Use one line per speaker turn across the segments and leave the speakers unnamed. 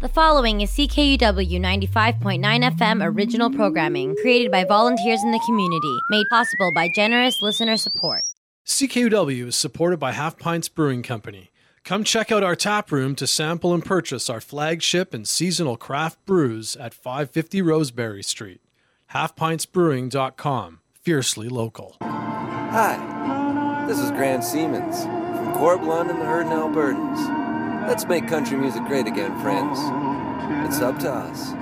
The following is CKUW 95.9 FM original programming created by volunteers in the community, made possible by generous listener support.
CKUW is supported by Half Pints Brewing Company. Come check out our tap room to sample and purchase our flagship and seasonal craft brews at 550 Roseberry Street. HalfPintsBrewing.com. Fiercely local.
Hi, this is Grant Siemens from Corb Lund and the Hurtin' Albertans. Let's make country music great again, friends. It's up to us.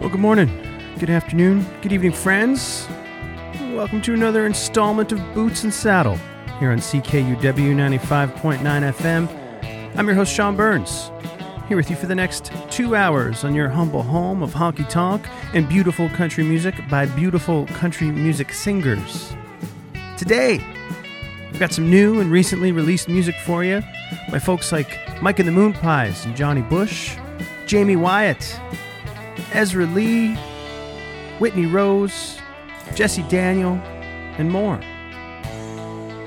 Well, good morning, good afternoon, good evening, friends. Welcome to another installment of Boots and Saddle here on CKUW 95.9 FM. I'm your host, Sean Burns, here with you for the next two hours on your humble home of honky tonk and beautiful country music by beautiful country music singers. Today, we've got some new and recently released music for you by folks like Mike and the Moon Pies and Johnny Bush, Jaime Wyatt, Ezra Lee, Whitney Rose, Jesse Daniel, and more.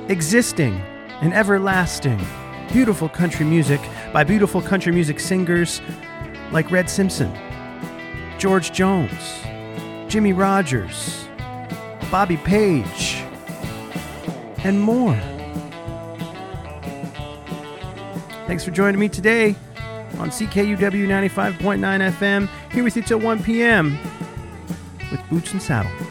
Existing and everlasting, beautiful country music by beautiful country music singers like Red Simpson, George Jones, Jimmie Rodgers, Bobby Page, and more. Thanks for joining me today on CKUW 95.9 FM, here with you till 1 p.m. with Boots and Saddle.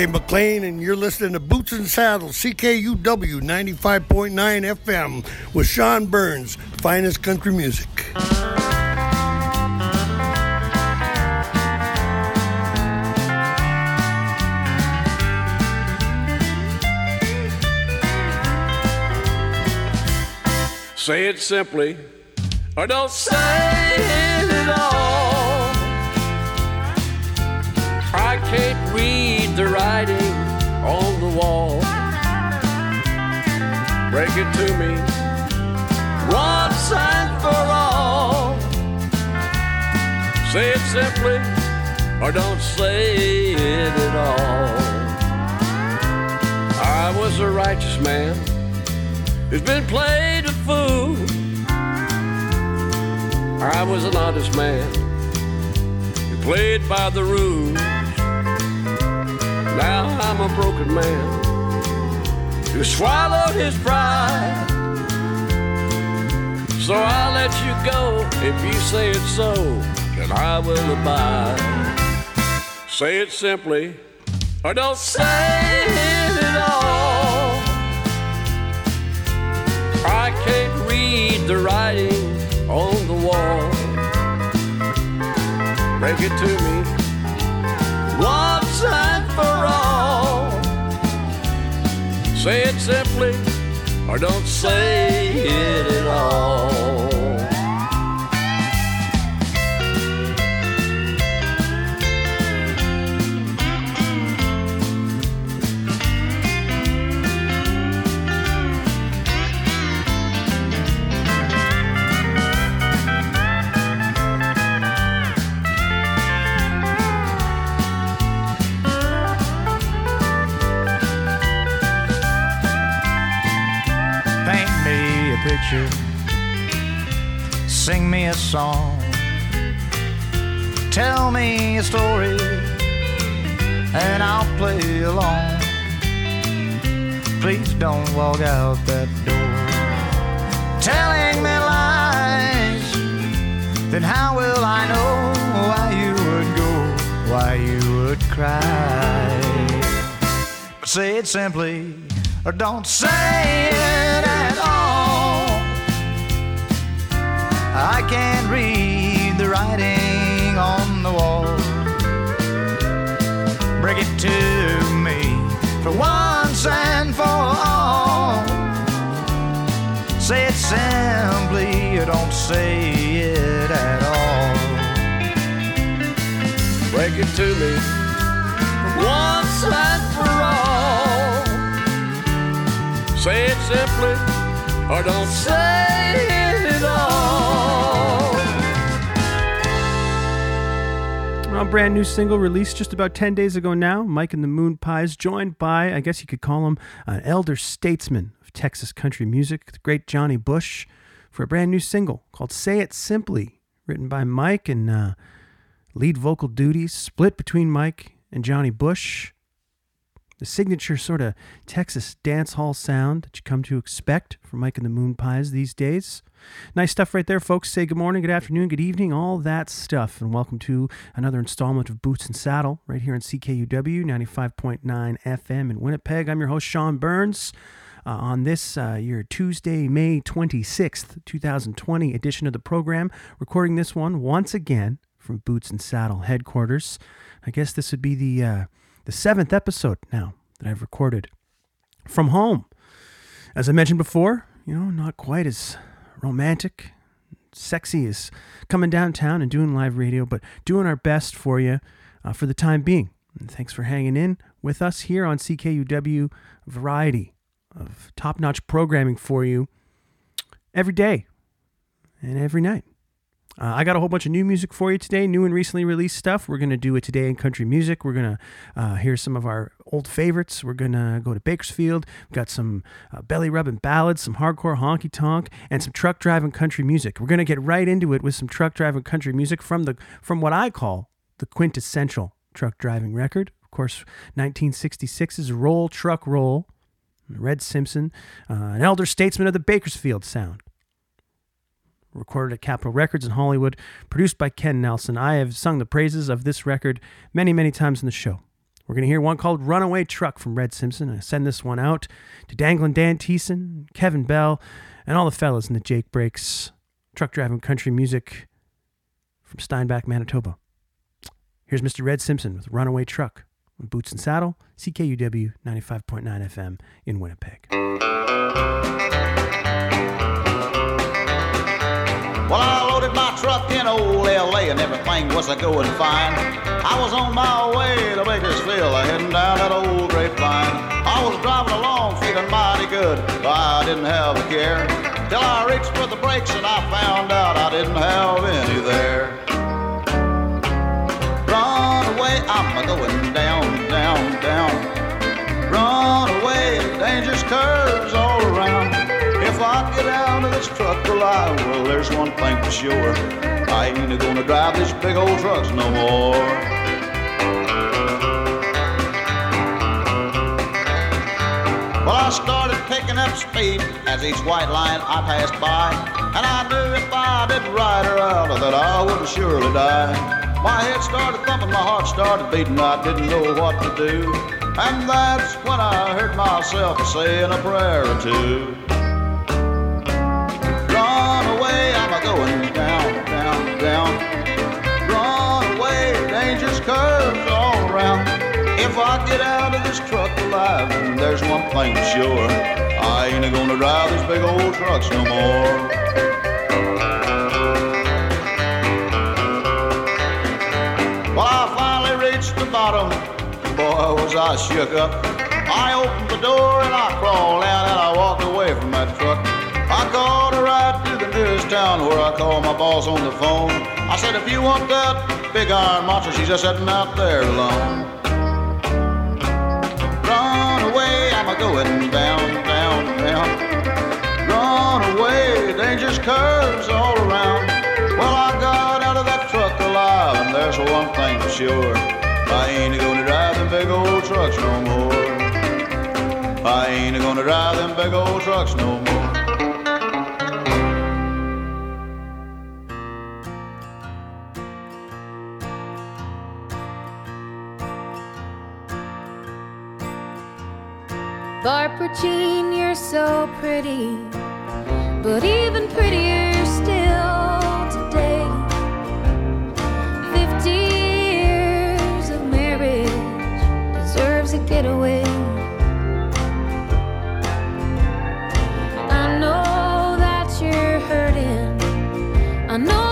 Dave McLean, and you're listening to Boots and Saddles, CKUW 95.9 FM with Sean Burns, finest country music.
Say it simply, or don't say it wall. Break it to me once and for all. Say it simply, or don't say it at all. I was a righteous man who's been played a fool. I was an honest man who played by the rules. Now I'm a broken man who swallowed his pride. So I'll let you go if you say it so, and I will abide. Say it simply, or don't say it at all. I can't read the writing on the wall. Break it to me once and for all. Say it simply, or don't say it at all.
Picture, sing me a song, tell me a story, and I'll play along. Please don't walk out that door telling me lies. Then how will I know why you would go, why you would cry? But say it simply or don't say it I can't read the writing on the wall. Bring it to me for once and for all. Say it simply or don't say it at all.
Break it to me once and for all. Say it simply or don't say
A brand new single released just about 10 days ago now. Mike and the Moon Pies, joined by, I guess you could call him, an elder statesman of Texas country music, the great Johnny Bush, for a brand new single called Say It Simply, written by Mike and uh, lead vocal duties split between Mike and Johnny Bush. The signature sort of Texas dance hall sound that you come to expect from Mike and the Moon Pies these days. Nice stuff right there, folks. Say good morning, good afternoon, good evening, all that stuff. And welcome to another installment of Boots and Saddle right here on CKUW 95.9 FM in Winnipeg. I'm your host, Sean Burns. Uh, on this uh, your Tuesday, May 26th, 2020 edition of the program, recording this one once again from Boots and Saddle headquarters. I guess this would be the uh, the seventh episode now that I've recorded from home. As I mentioned before, you know, not quite as romantic, sexy as coming downtown and doing live radio, but doing our best for you uh, for the time being. And thanks for hanging in with us here on CKUW Variety of top notch programming for you every day and every night. Uh, I got a whole bunch of new music for you today, new and recently released stuff. We're going to do it today in country music. We're going to uh, hear some of our old favorites. We're going to go to Bakersfield. We've got some uh, belly rubbing ballads, some hardcore honky tonk, and some truck driving country music. We're going to get right into it with some truck driving country music from the from what I call the quintessential truck driving record. Of course, 1966's Roll Truck Roll, Red Simpson, uh, an elder statesman of the Bakersfield sound recorded at Capitol Records in Hollywood, produced by Ken Nelson. I have sung the praises of this record many, many times in the show. We're going to hear one called Runaway Truck from Red Simpson. I send this one out to Danglin Dan Thiessen, Kevin Bell, and all the fellas in the Jake Breaks truck driving country music from Steinbach, Manitoba. Here's Mr. Red Simpson with Runaway Truck on Boots and Saddle, CKUW 95.9 FM in Winnipeg.
Well, I loaded my truck in old LA and everything was a going fine. I was on my way to Bakersfield, heading down that old grapevine. I was driving along feeling mighty good, but I didn't have a care. Till I reached for the brakes and I found out I didn't have any there. Run away, I'm a going down, down, down. Run away, dangerous. If Get of this truck alive, well, there's one thing for sure. I ain't gonna drive these big old trucks no more. Well, I started picking up speed as each white line I passed by. And I knew if I didn't ride her out, that I would surely die. My head started thumping, my heart started beating, I didn't know what to do. And that's when I heard myself saying a prayer or two. Down. Run away, dangerous curves all around. If I get out of this truck alive, then there's one thing sure. I ain't gonna drive these big old trucks no more. Well, I finally reached the bottom. Boy, was I shook up. I opened the door and I crawled out and I walked away from that truck. I called a ride to the nearest town where I called my boss on the phone. I said, if you want that big iron monster, she's just sitting out there alone. Run away, I'm a going down, down, down. Run away, dangerous curves all around. Well, I got out of that truck alive, and there's one thing for sure. I ain't gonna drive them big old trucks no more. I ain't gonna drive them big old trucks no more.
Barbara Jean, you're so pretty, but even prettier still today. Fifty years of marriage deserves a getaway. I know that you're hurting. I know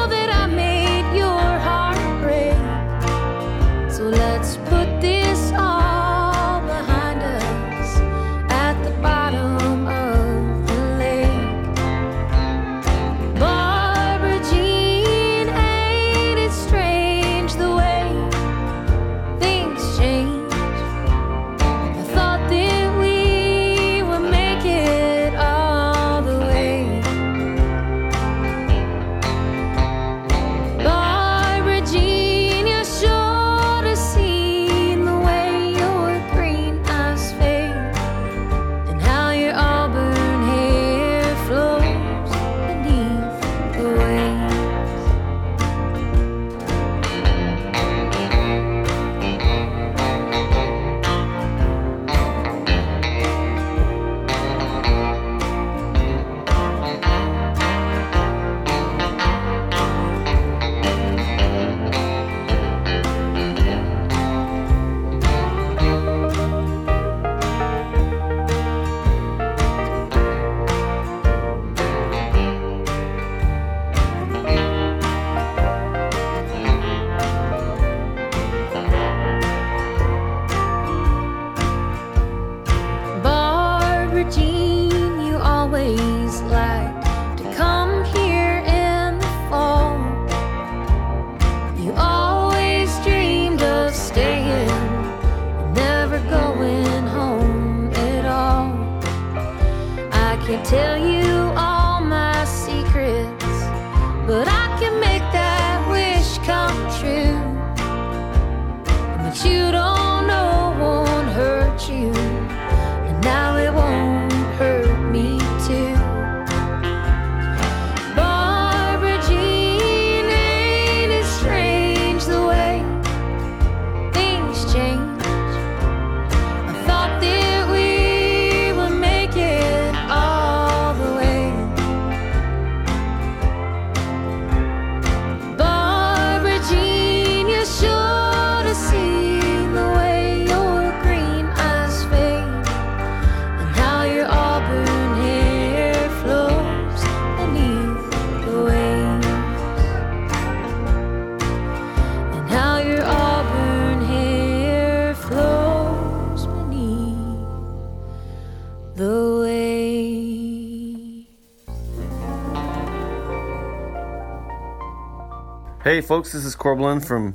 Hey, folks, this is Corb Lund from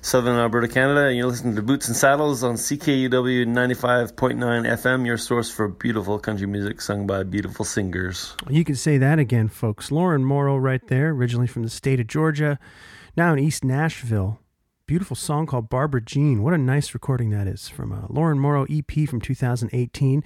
Southern Alberta, Canada, and you're listening to Boots and Saddles on CKUW 95.9 FM, your source for beautiful country music sung by beautiful singers.
You can say that again, folks. Lauren Morrow, right there, originally from the state of Georgia, now in East Nashville. Beautiful song called Barbara Jean. What a nice recording that is from a Lauren Morrow EP from 2018.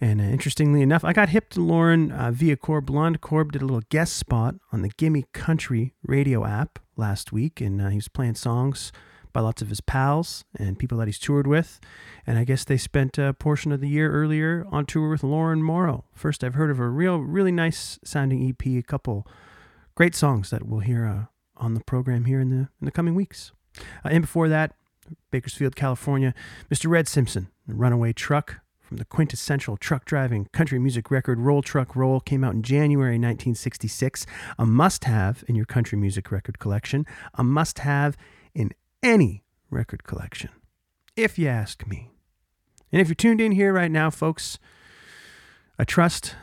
And uh, interestingly enough, I got hip to Lauren uh, via Corb Lund. Corb did a little guest spot on the Gimme Country radio app last week, and uh, he was playing songs by lots of his pals and people that he's toured with. And I guess they spent a portion of the year earlier on tour with Lauren Morrow. First I've heard of a real, really nice sounding EP, a couple great songs that we'll hear uh, on the program here in the in the coming weeks. Uh, and before that, Bakersfield, California, Mr. Red Simpson, Runaway Truck from the quintessential truck driving country music record Roll Truck Roll came out in January 1966. A must have in your country music record collection, a must have in any record collection, if you ask me. And if you're tuned in here right now, folks, I trust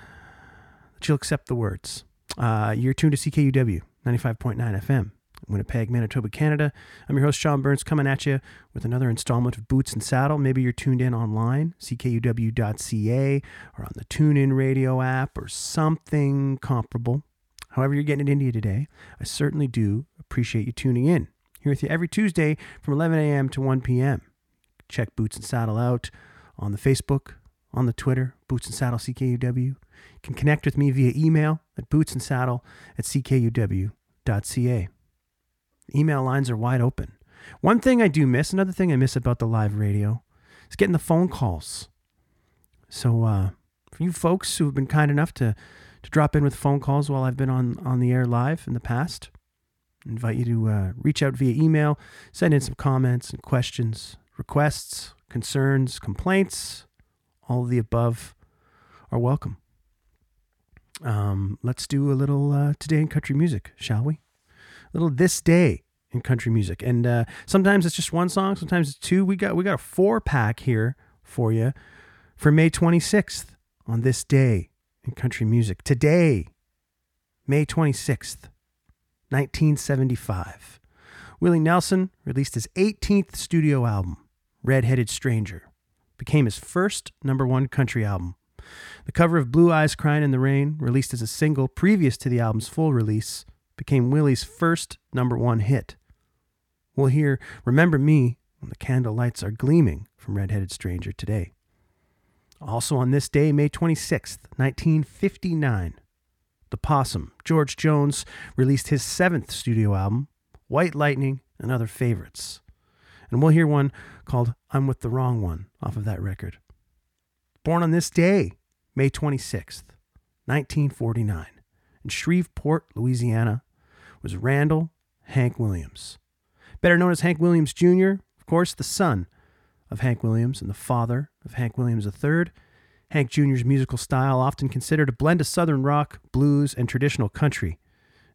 that you'll accept the words. Uh, you're tuned to CKUW 95.9 FM. Winnipeg, Manitoba, Canada. I'm your host, Sean Burns, coming at you with another installment of Boots and Saddle. Maybe you're tuned in online, ckuw.ca, or on the TuneIn radio app, or something comparable. However, you're getting it into you today, I certainly do appreciate you tuning in. Here with you every Tuesday from 11 a.m. to 1 p.m. Check Boots and Saddle out on the Facebook, on the Twitter, Boots and Saddle CKUW. You can connect with me via email at bootsandsaddle at ckuw.ca. Email lines are wide open. One thing I do miss, another thing I miss about the live radio, is getting the phone calls. So, uh, for you folks who have been kind enough to, to drop in with phone calls while I've been on, on the air live in the past, I invite you to uh, reach out via email, send in some comments and questions, requests, concerns, complaints, all of the above are welcome. Um, let's do a little uh, today in country music, shall we? Little this day in country music, and uh, sometimes it's just one song, sometimes it's two. We got we got a four pack here for you for May 26th on this day in country music. Today, May 26th, 1975, Willie Nelson released his 18th studio album, Red-Headed Stranger. Became his first number one country album. The cover of Blue Eyes Crying in the Rain, released as a single previous to the album's full release, became Willie's first number one hit. We'll hear Remember Me when the candle lights are gleaming from Red-Headed Stranger today. Also on this day, May 26th, 1959, The Possum, George Jones, released his seventh studio album, White Lightning and Other Favorites. And we'll hear one called I'm With the Wrong One off of that record. Born on this day, May 26th, 1949, in Shreveport, Louisiana, was Randall Hank Williams. Better known as Hank Williams Jr., of course, the son of Hank Williams and the father of Hank Williams III. Hank Jr.'s musical style often considered a blend of southern rock, blues, and traditional country.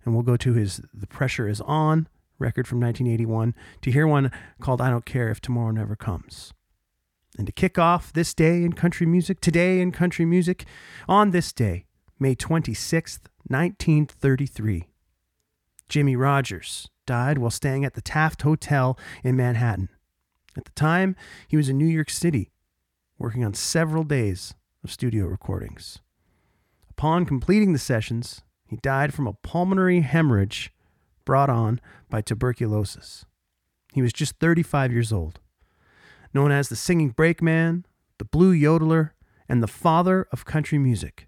And we'll go to his The Pressure Is On record from 1981 to hear one called I Don't Care If Tomorrow Never Comes. And to kick off this day in country music, today in country music, on this day, May 26th, 1933, Jimmie Rodgers died while staying at the Taft Hotel in Manhattan. At the time, he was in New York City, working on several days of studio recordings. Upon completing the sessions, he died from a pulmonary hemorrhage brought on by tuberculosis. He was just 35 years old. Known as the singing brakeman, the blue yodeler, and the father of country music,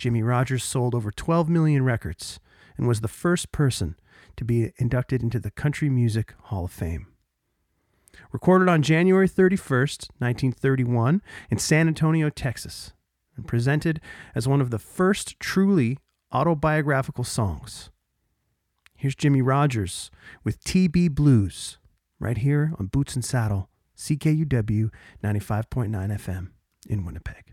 Jimmie Rodgers sold over 12 million records and was the first person to be inducted into the Country Music Hall of Fame. Recorded on January 31st, 1931, in San Antonio, Texas, and presented as one of the first truly autobiographical songs. Here's Jimmie Rodgers with TB Blues, right here on Boots and Saddle, CKUW 95.9 FM in Winnipeg.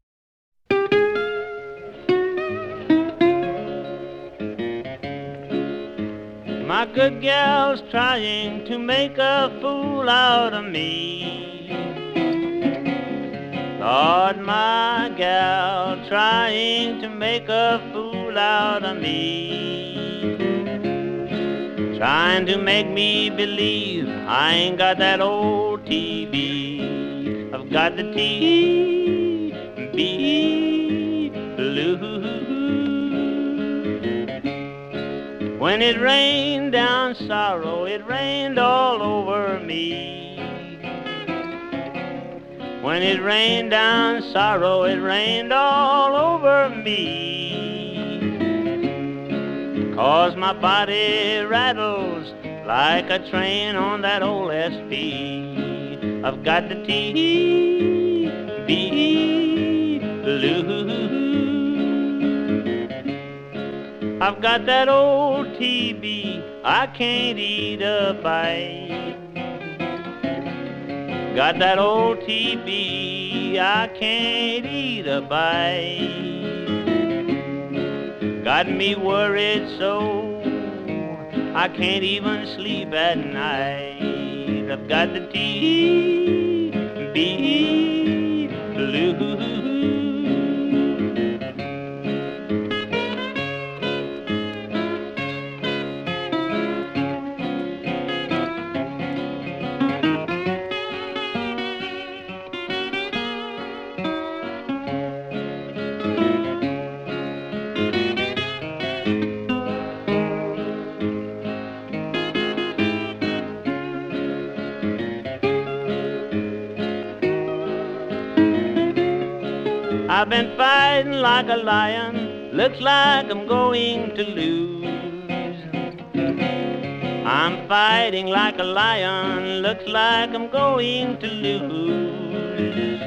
My good gal's trying to make a fool out of me. Lord, my gal trying to make a fool out of me. Trying to make me believe I ain't got that old TB. I've got the TB blues. When it rained down sorrow, it rained all over me. When it rained down sorrow, it rained all over me. Cause my body rattles like a train on that old SP. I've got the TB blues. I've got that old TB, I can't eat a bite. Got that old TB, I can't eat a bite. Got me worried so, I can't even sleep at night. I've got the TB blues. like a lion, looks like I'm going to lose. I'm fighting like a lion, looks like I'm going to lose.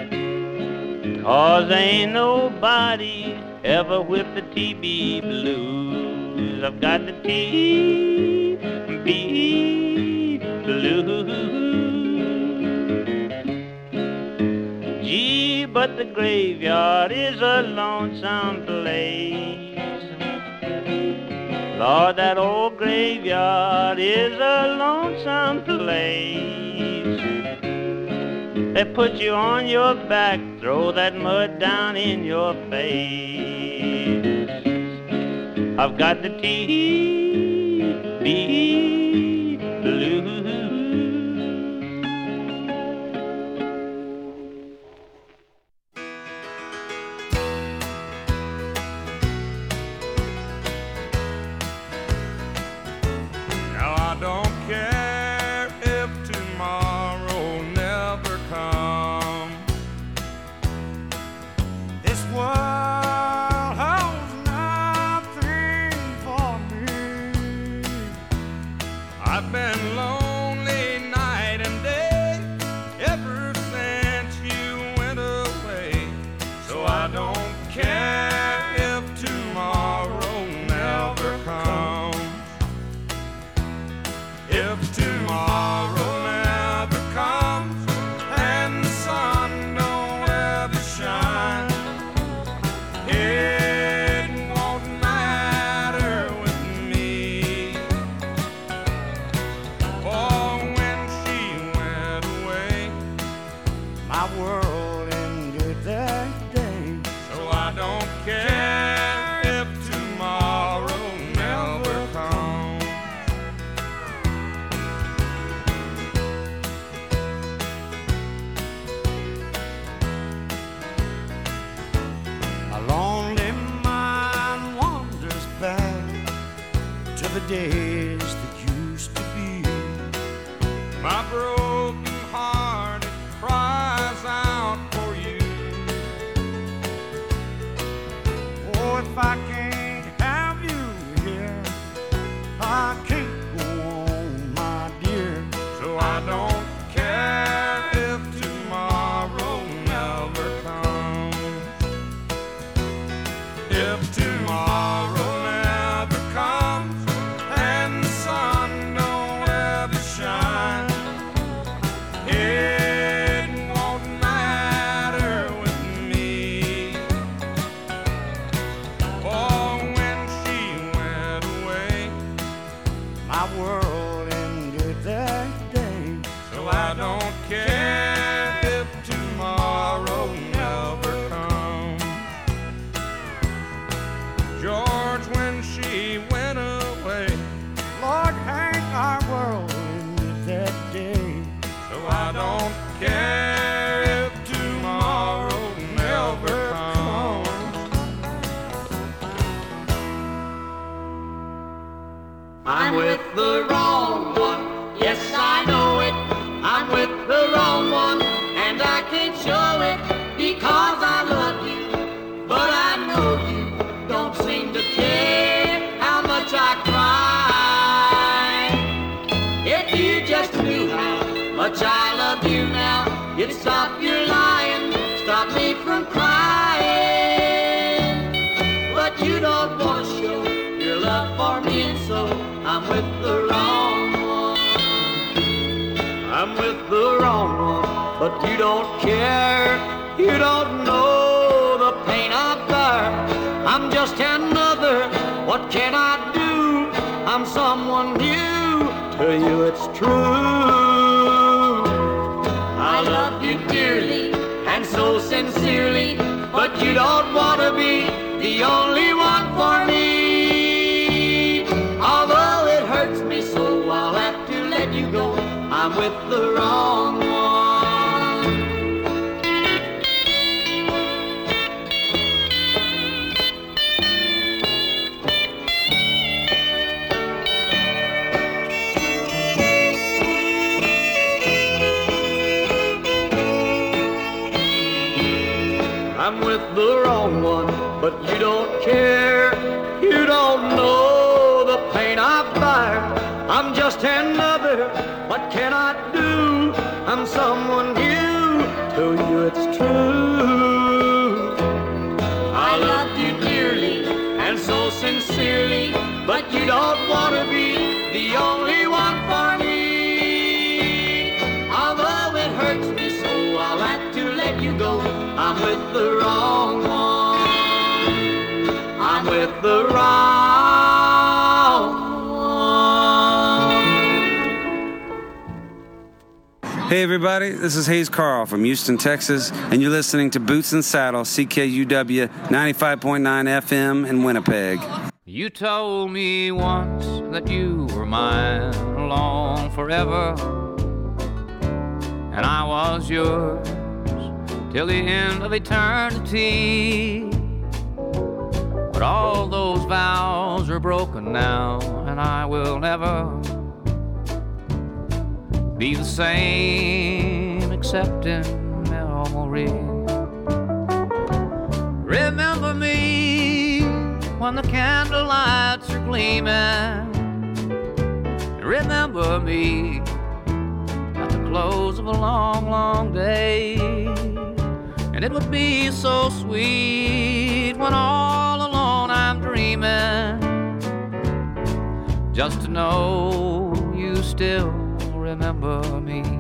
Cause ain't nobody ever whipped the TB blues. I've got the TB blues. but the graveyard is a lonesome place. Lord, that old graveyard is a lonesome place. They put you on your back, throw that mud down in your face. I've got the
tea. My
but you don't care. You don't know the pain I bear. I'm just another. What can I do? I'm someone new. To you, it's true. I love you dearly and so sincerely, but you don't want to be the only one for me. Although it hurts me so, I'll have to let you go. I'm with the wrong. Don't want to be the only one for me. Although it hurts me so, I'll have to let you go. I'm with the wrong one. I'm with the wrong.
Hey everybody, this is Hayes Carll from Houston, Texas, and you're listening to Boots and Saddle, CKUW 95.9 FM in Winnipeg.
You told me once that you were mine alone forever, and I was yours till the end of eternity. But all those vows are broken now, and I will never be the same except in memory. Remember me candle lights are gleaming. Remember me at the close of a long, long day. And it would be so sweet when all alone I'm dreaming. Just to know you still remember me.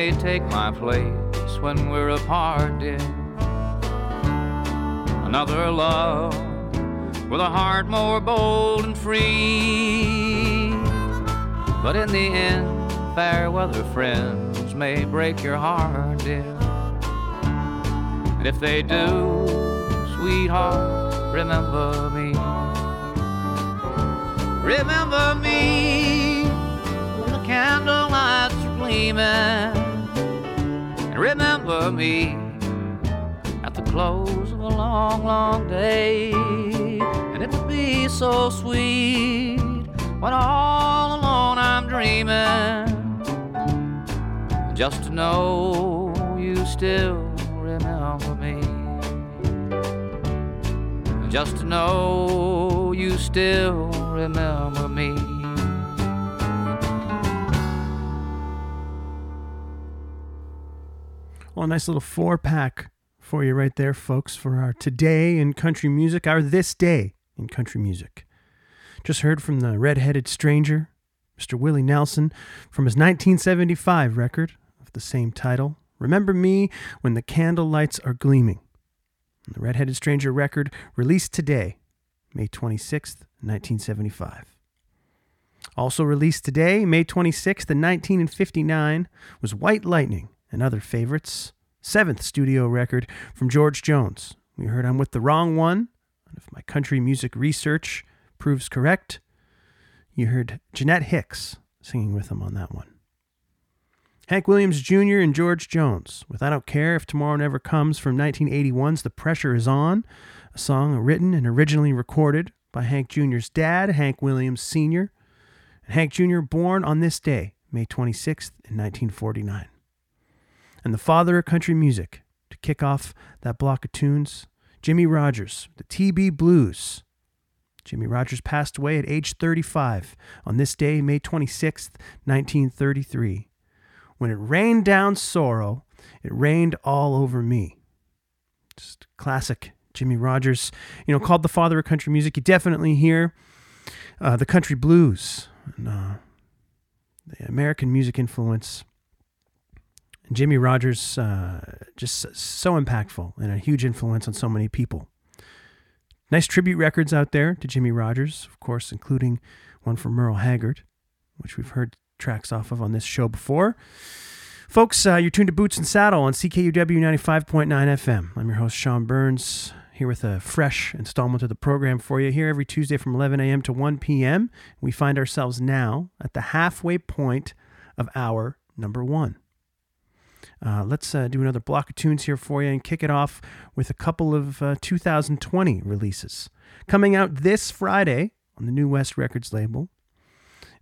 May take my place when we're apart, dear. Another love with a heart more bold and free. But in the end, fair weather friends may break your heart, dear. And if they do, sweetheart, remember me. Remember me when the candle lights are gleaming. Remember me at the close of a long, long day. And it would be so sweet when all alone I'm dreaming. Just to know you still remember me. Just to know you still remember me.
Well, a nice little four pack for you right there, folks, for our today in country music, our this day in country music. Just heard from the Red-Headed Stranger, Mr. Willie Nelson, from his 1975 record of the same title, Remember Me When the Candle Lights Are Gleaming. The Red-Headed Stranger record released today, May 26th, 1975. Also released today, May 26th, in 1959, was White Lightning and Other Favorites, seventh studio record from George Jones. We heard I'm with the wrong one, and if my country music research proves correct, you heard Jeanette Hicks singing with him on that one. Hank Williams Jr. and George Jones with I Don't Care If Tomorrow Never Comes from 1981's The Pressure Is On, a song written and originally recorded by Hank Jr.'s dad, Hank Williams Sr., and Hank Jr. born on this day, May 26th, in 1949. And the father of country music, to kick off that block of tunes, Jimmie Rodgers, the TB Blues. Jimmie Rodgers passed away at age 35 on this day, May 26th, 1933. When it rained down sorrow, it rained all over me. Just classic Jimmie Rodgers, you know, called the father of country music. You definitely hear uh, the country blues and uh, the American music influence. Jimmie Rodgers, uh, just so impactful and a huge influence on so many people. Nice tribute records out there to Jimmie Rodgers, of course, including one from Merle Haggard, which we've heard tracks off of on this show before. Folks, uh, you're tuned to Boots and Saddle on CKUW 95.9 FM. I'm your host, Sean Burns, here with a fresh installment of the program for you here every Tuesday from 11 a.m. to 1 p.m. We find ourselves now at the halfway point of hour number one. Uh, let's uh, do another block of tunes here for you and kick it off with a couple of uh, 2020 releases. Coming out this Friday on the New West Records label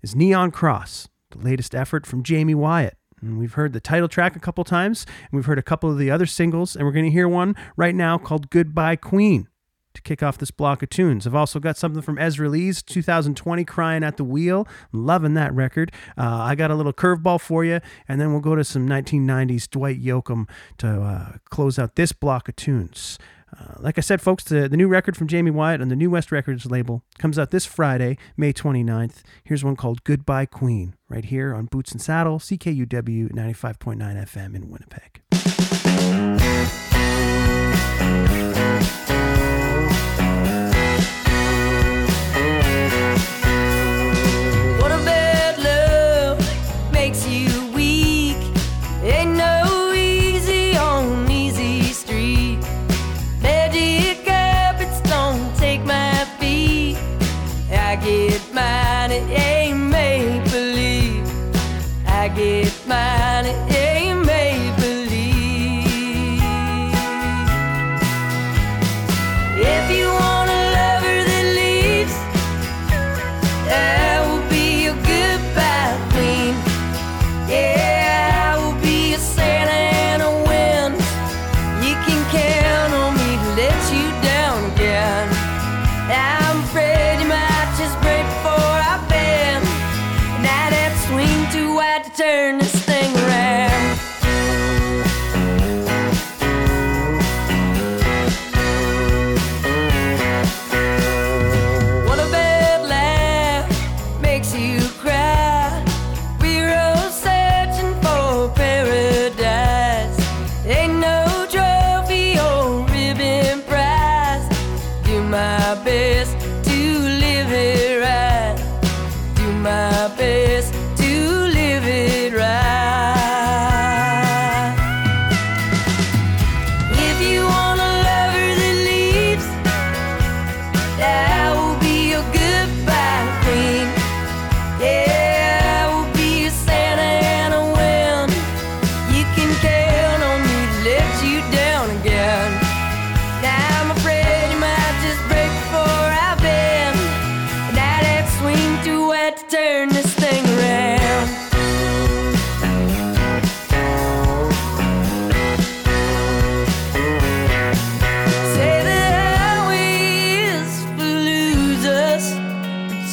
is Neon Cross, the latest effort from Jaime Wyatt. And we've heard the title track a couple times, and we've heard a couple of the other singles, and we're going to hear one right now called Goodbye Queen to kick off this block of tunes. I've also got something from Ezra Lee's 2020 Crying at the Wheel. I'm Loving that record. Uh, I got a little curveball for you, and then we'll go to some 1990s Dwight Yoakam to uh, close out this block of tunes. Uh, like I said, folks, the, the new record from Jaime Wyatt on the New West Records label comes out this Friday, May 29th. Here's one called Goodbye Queen, right here on Boots and Saddle, CKUW 95.9 FM in Winnipeg.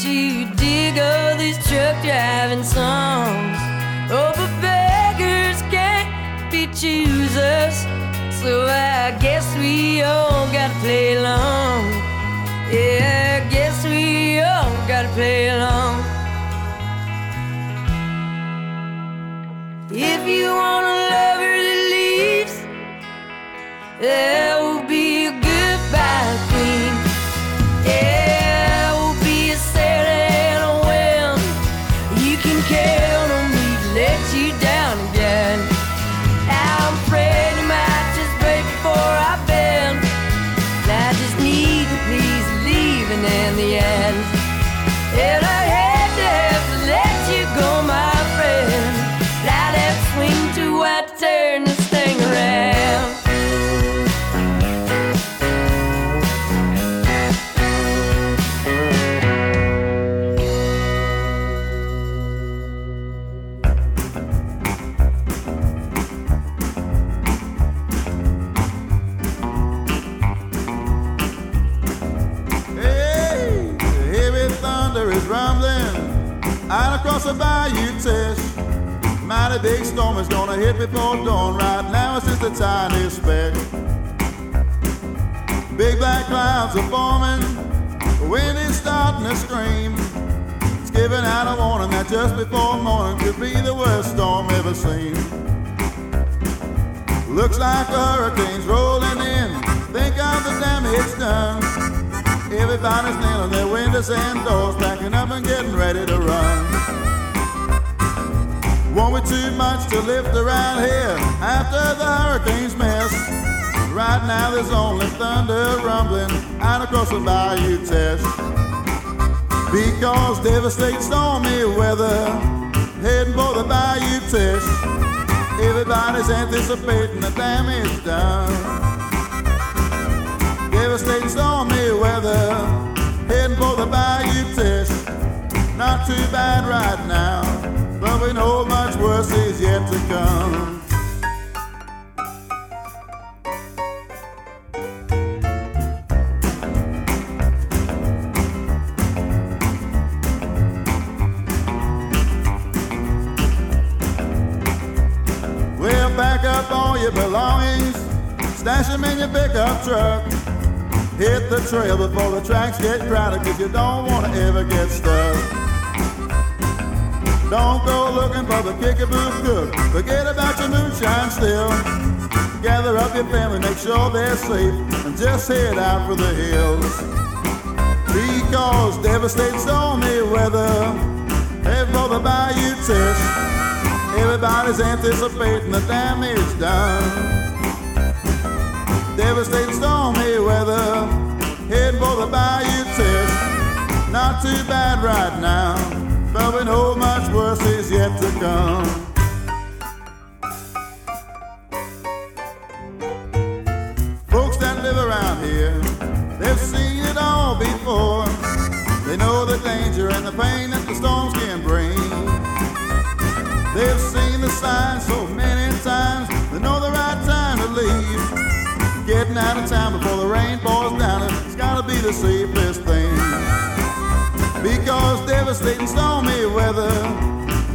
You dig all these truck driving songs. Oh, but beggars can't be choosers, so I guess we all gotta play along.
Across the test. Mighty big storm is gonna hit before dawn. Right now it's just a tiny speck. Big black clouds are forming. The wind is starting to scream. It's giving out a warning that just before morning could be the worst storm ever seen. Looks like a hurricane's rolling in. Think of the damage done. Everybody's nailing their windows and doors, packing up and getting ready to run. Won't be too much to lift around here after the hurricane's mess. Right now there's only thunder rumbling out across the bayou Teche. Because devastating stormy weather heading for the bayou Teche. Everybody's anticipating the damage done. Devastating stormy weather heading for the bayou Teche. Not too bad right now, we know much worse is yet to come. Well, back up all your belongings, stash them in your pickup truck. Hit the trail before the tracks get crowded, cause you don't wanna ever get stuck. Don't go looking for the kickaboo cook, forget about your moonshine still. Gather up your family, make sure they're safe, and just head out for the hills. Because devastating stormy weather, head for the bayou Teche. Everybody's anticipating the damage done. Devastating stormy weather, heading for the bayou Teche. Not too bad right now, but we know much worse is yet to come. Folks that live around here, they've seen it all before. They know the danger and the pain that the storms can bring. They've seen the signs so many times, they know the right time to leave. Getting out of town before the rain pours down, it's gotta be the safest devastating stormy weather,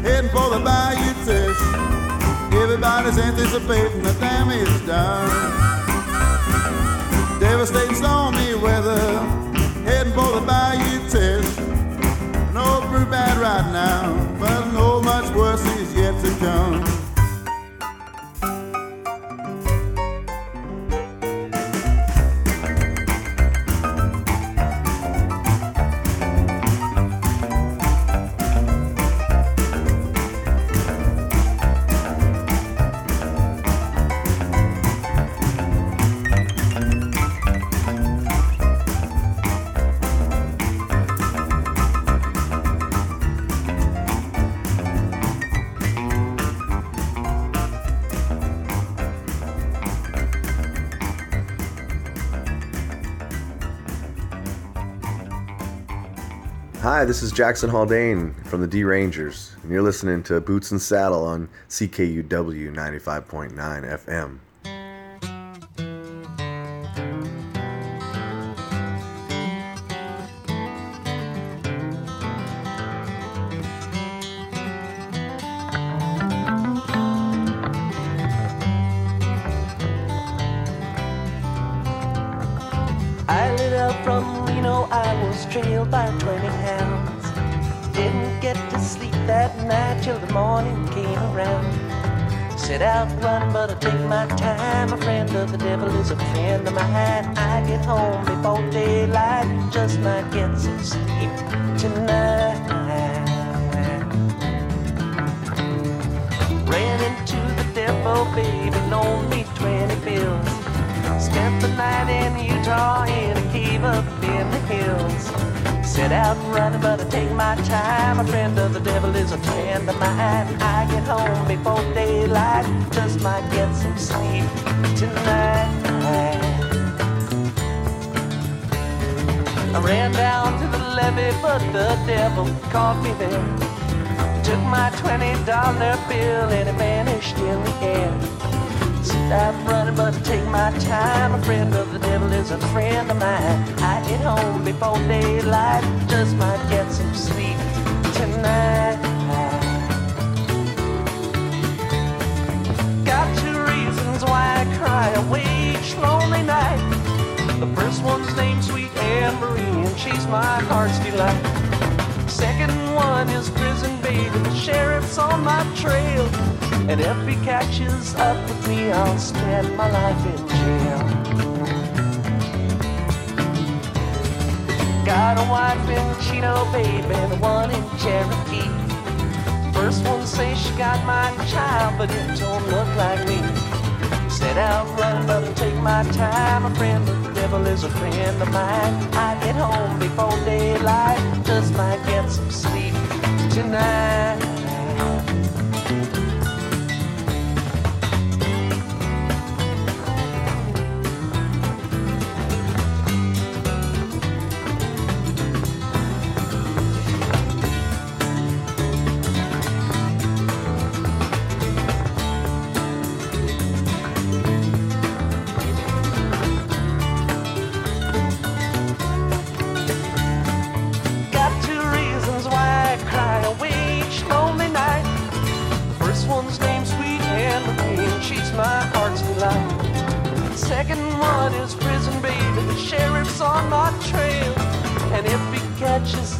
heading for the bayou Teche. Everybody's anticipating the damage done. Devastating stormy weather, heading for the bayou Teche. No brew bad right now, but no much worse is yet to come.
Hi, this is Jackson Haldane from the D Rangers, and you're listening to Boots and Saddle on CKUW 95.9 FM.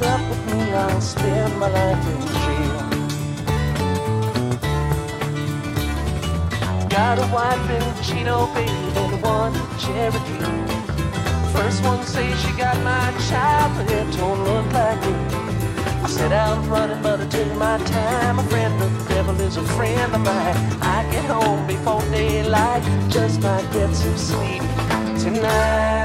what's up with me, I'll spend my life in jail. Got a wife in Chino, baby and one Cherokee.
First one say she got my child, but it don't look like me. I said I was running, but I took my time. A friend of the devil is a friend of mine. I get home before daylight, just might get some sleep tonight.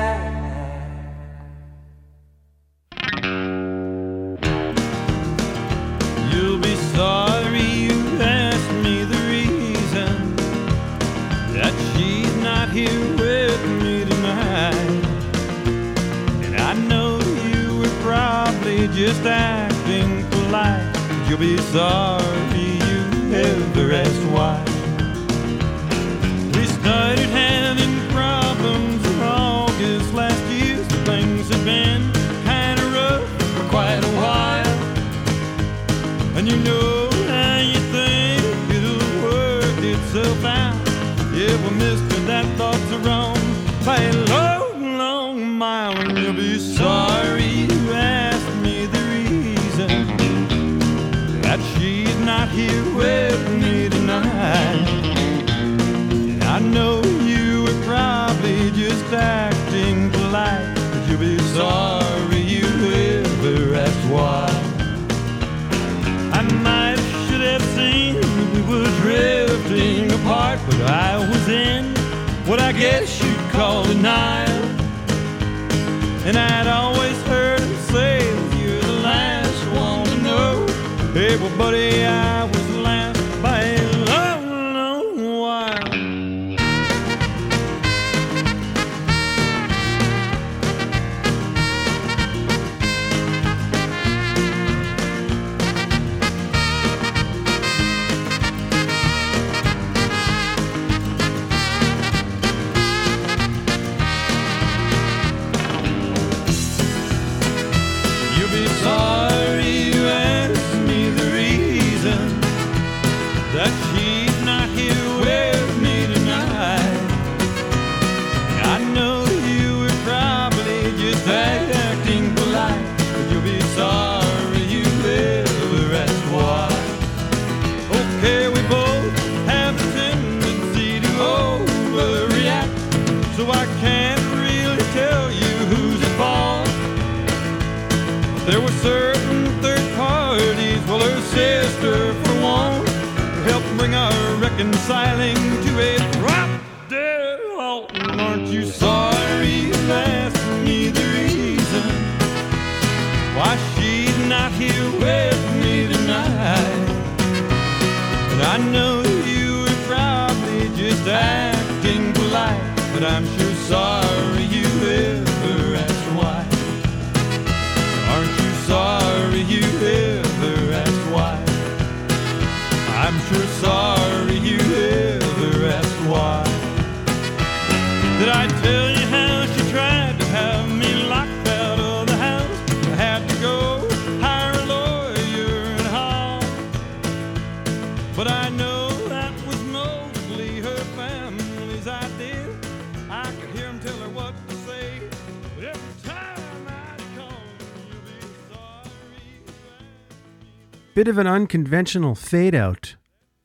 Bit of an unconventional fade out,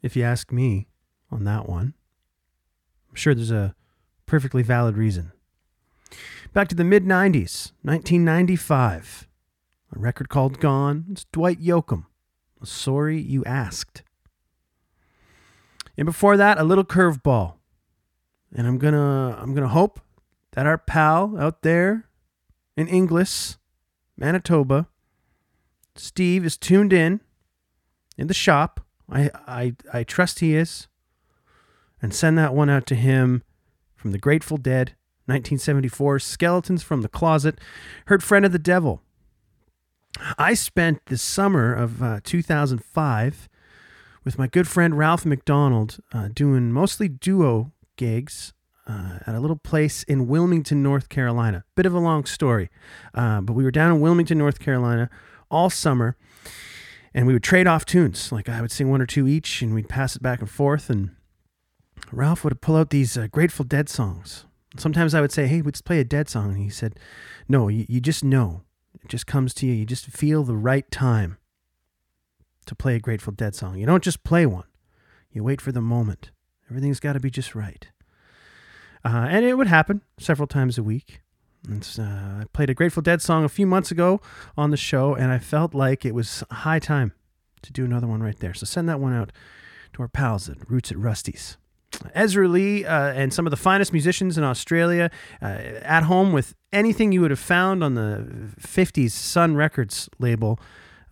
if you ask me, on that one. I'm sure there's a perfectly valid reason. Back to the mid 90s, 1995. A record called Gone. It's Dwight Yoakam. Sorry you asked. And before that, a little curveball. And I'm gonna I'm gonna hope that our pal out there in Inglis, Manitoba, Steve is tuned in in the shop. I I I trust he is. And send that one out to him from the Grateful Dead, 1974, Skeletons from the Closet, heard Friend of the Devil. I spent the summer of uh, 2005 with my good friend Ralph McDonald uh, doing mostly duo gigs uh, at a little place in Wilmington, North Carolina. Bit of a long story, uh, but we were down in Wilmington, North Carolina all summer, and we would trade off tunes. Like I would sing one or two each, and we'd pass it back and forth. And Ralph would pull out these uh, Grateful Dead songs. Sometimes I would say, "Hey, let's play a Dead song," and he said, "No, you, you just know. It just comes to you. You just feel the right time." to play a Grateful Dead song. You don't just play one, you wait for the moment. Everything's got to be just right. Uh, and it would happen several times a week. Uh, I played a Grateful Dead song a few months ago on the show, and I felt like it was high time to do another one right there. So send that one out to our pals at Roots at Rusty's. Ezra Lee uh, and some of the finest musicians in Australia uh, at home with anything you would have found on the 50s Sun Records label.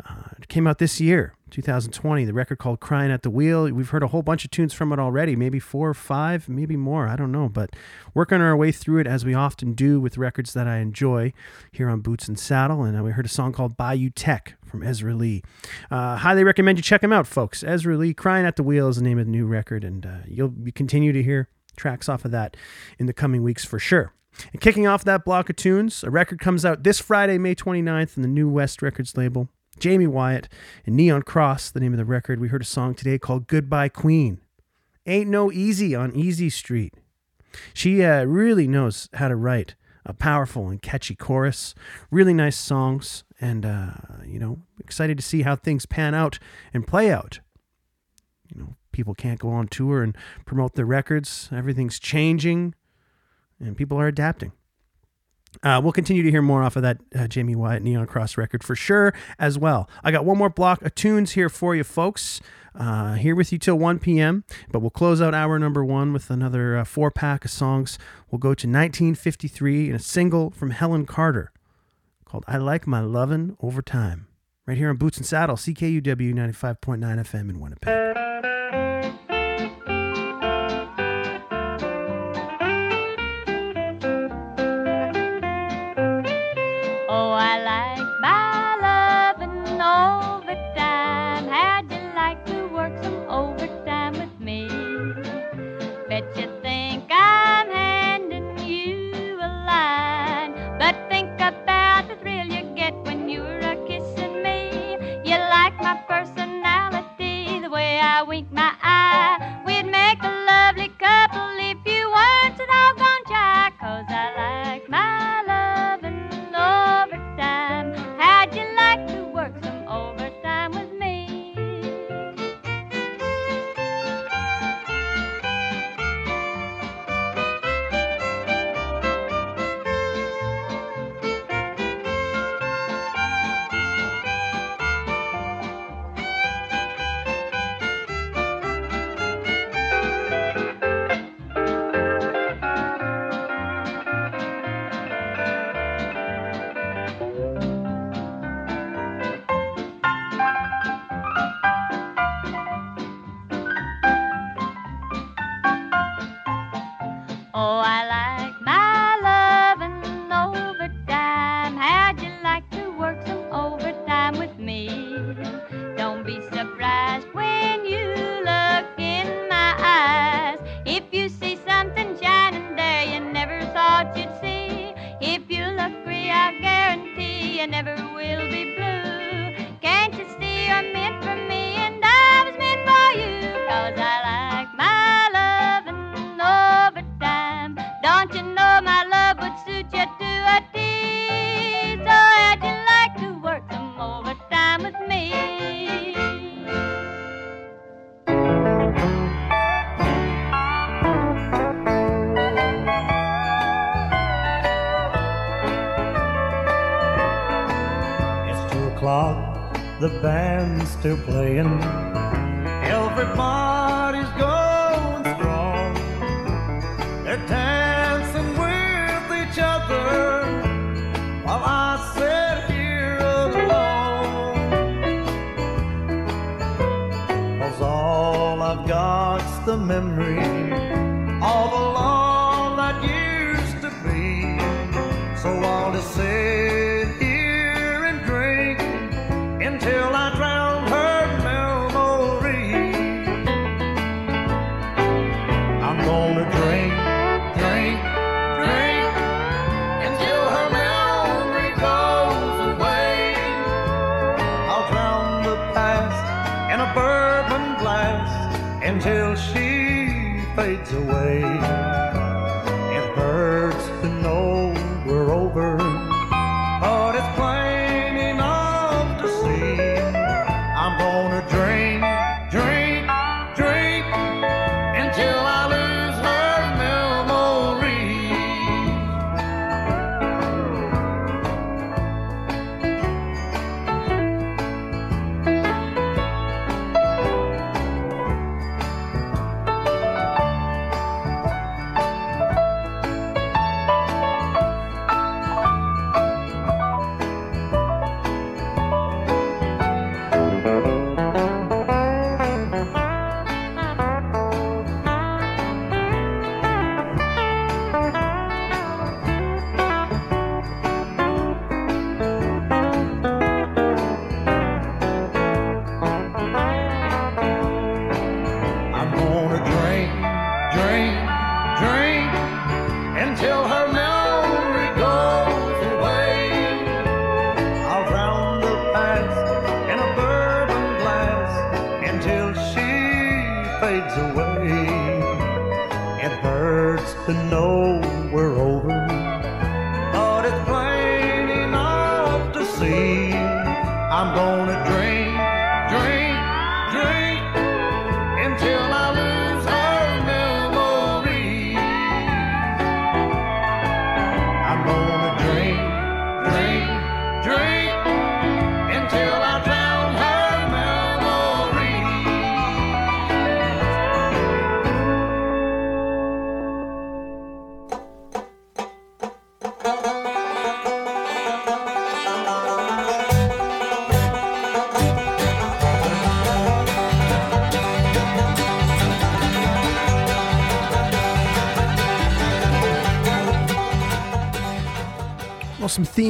Uh, came out this year, 2020. The record called Crying at the Wheel. We've heard a whole bunch of tunes from it already, maybe four or five, maybe more. I don't know. But working our way through it as we often do with records that I enjoy here on Boots and Saddle. And uh, we heard a song called Bayou Teche from Ezra Lee. Uh, highly recommend you check him out, folks. Ezra Lee, Crying at the Wheel is the name of the new record. And uh, you'll continue to hear tracks off of that in the coming weeks for sure. And kicking off that block of tunes, a record comes out this Friday, May 29th, on the New West Records label. Jaime Wyatt and Neon Cross, the name of the record. We heard a song today called Goodbye Queen. Ain't no easy on Easy Street. She uh, really knows how to write a powerful and catchy chorus, really nice songs, and, uh, you know, excited to see how things pan out and play out. You know, people can't go on tour and promote their records, everything's changing, and people are adapting. Uh, we'll continue to hear more off of that uh, Jaime Wyatt Neon Cross record for sure as well. I got one more block of tunes here for you, folks. Uh, here with you till 1 p.m., but we'll close out hour number one with another uh, four pack of songs. We'll go to 1953 and a single from Helen Carter called I Like My Lovin' Over Time. Right here on Boots and Saddle, CKUW 95.9 FM in Winnipeg.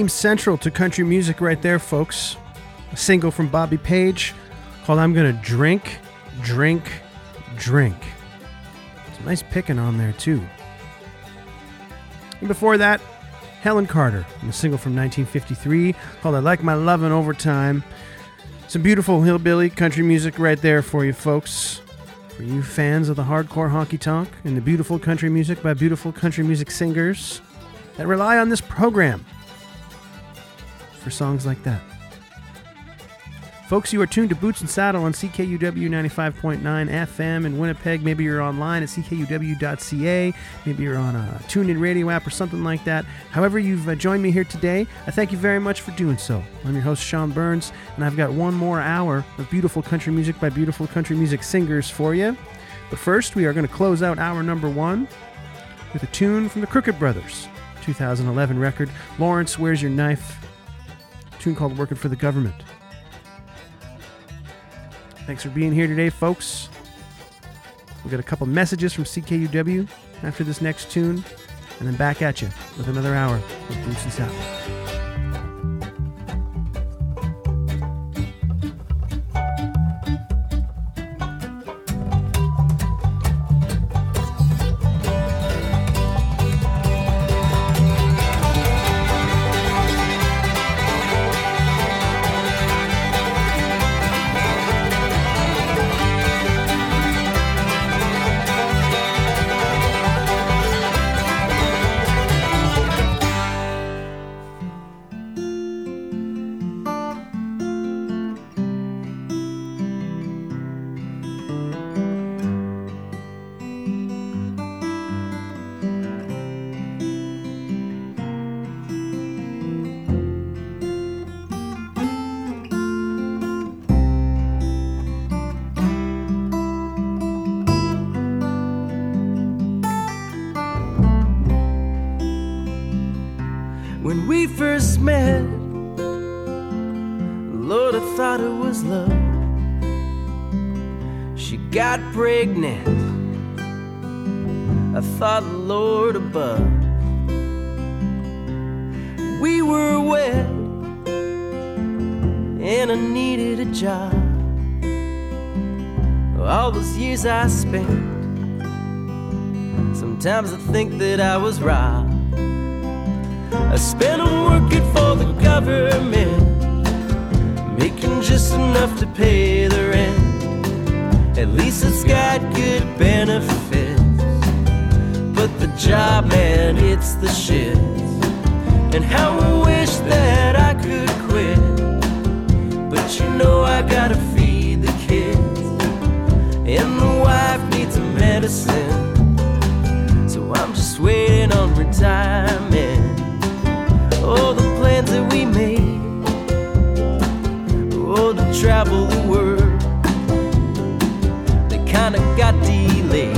Central to country music right there, folks. A single from Bobby Page called I'm Gonna Drink, Drink, Drink. Some nice picking on there, too. And before that, Helen Carter, a single from 1953 called I Like My Lovin' Overtime. Some beautiful hillbilly country music right there for you, folks. For you fans of the hardcore honky tonk and the beautiful country music by beautiful country music singers that rely on this program for songs like that. Folks, you are tuned to Boots and Saddle on CKUW 95.9 FM in Winnipeg. Maybe you're online at ckuw.ca. Maybe you're on a TuneIn radio app or something like that. However, you've uh, joined me here today, I thank you very much for doing so. I'm your host, Sean Burns, and I've got one more hour of beautiful country music by beautiful country music singers for you. But first, we are going to close out hour number one with a tune from the Crooked Brothers, 2011 record, Lawrence Where's Your Knife? Tune called Working for the Government. Thanks for being here today, folks. We'll get a couple messages from CKUW after this next tune, and then back at you with another hour of Boots and Saddle.
And I needed a job. All those years I spent, sometimes I think that I was robbed. I spent working for the government, making just enough to pay the rent. At least it's got good benefits. But the job, man, it's the shit. And how I wish that I could. But you know I gotta feed the kids. And the wife needs a medicine. So I'm just waiting on retirement. Oh, the plans that we made. Oh, to travel the world. They kinda got delayed.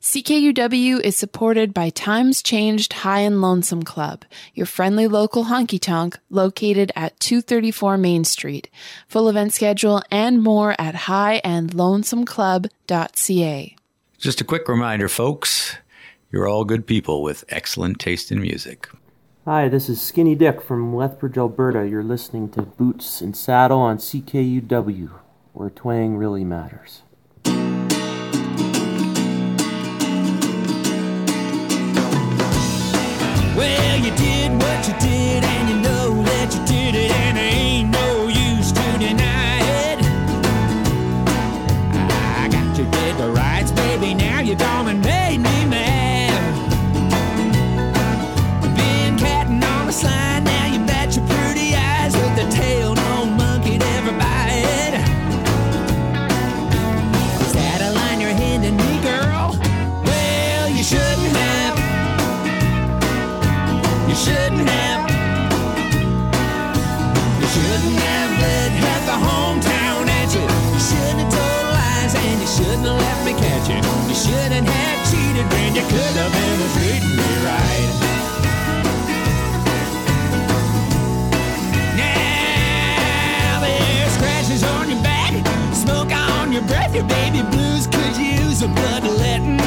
CKUW is supported by Times Changed High and Lonesome Club, your friendly local honky tonk located at 234 Main Street. Full event schedule and more at highandlonesomeclub.ca.
Just a quick reminder, folks you're all good people with excellent taste in music.
Hi, this is Skinny Dyck from Lethbridge, Alberta. You're listening to Boots and Saddle on CKUW, where twang really matters.
You did what you did, shouldn't have let me catch you. Shouldn't have cheated when you could have been treating me right. Now there's scratches on your back, smoke on your breath, your baby blues could use a bloodletting.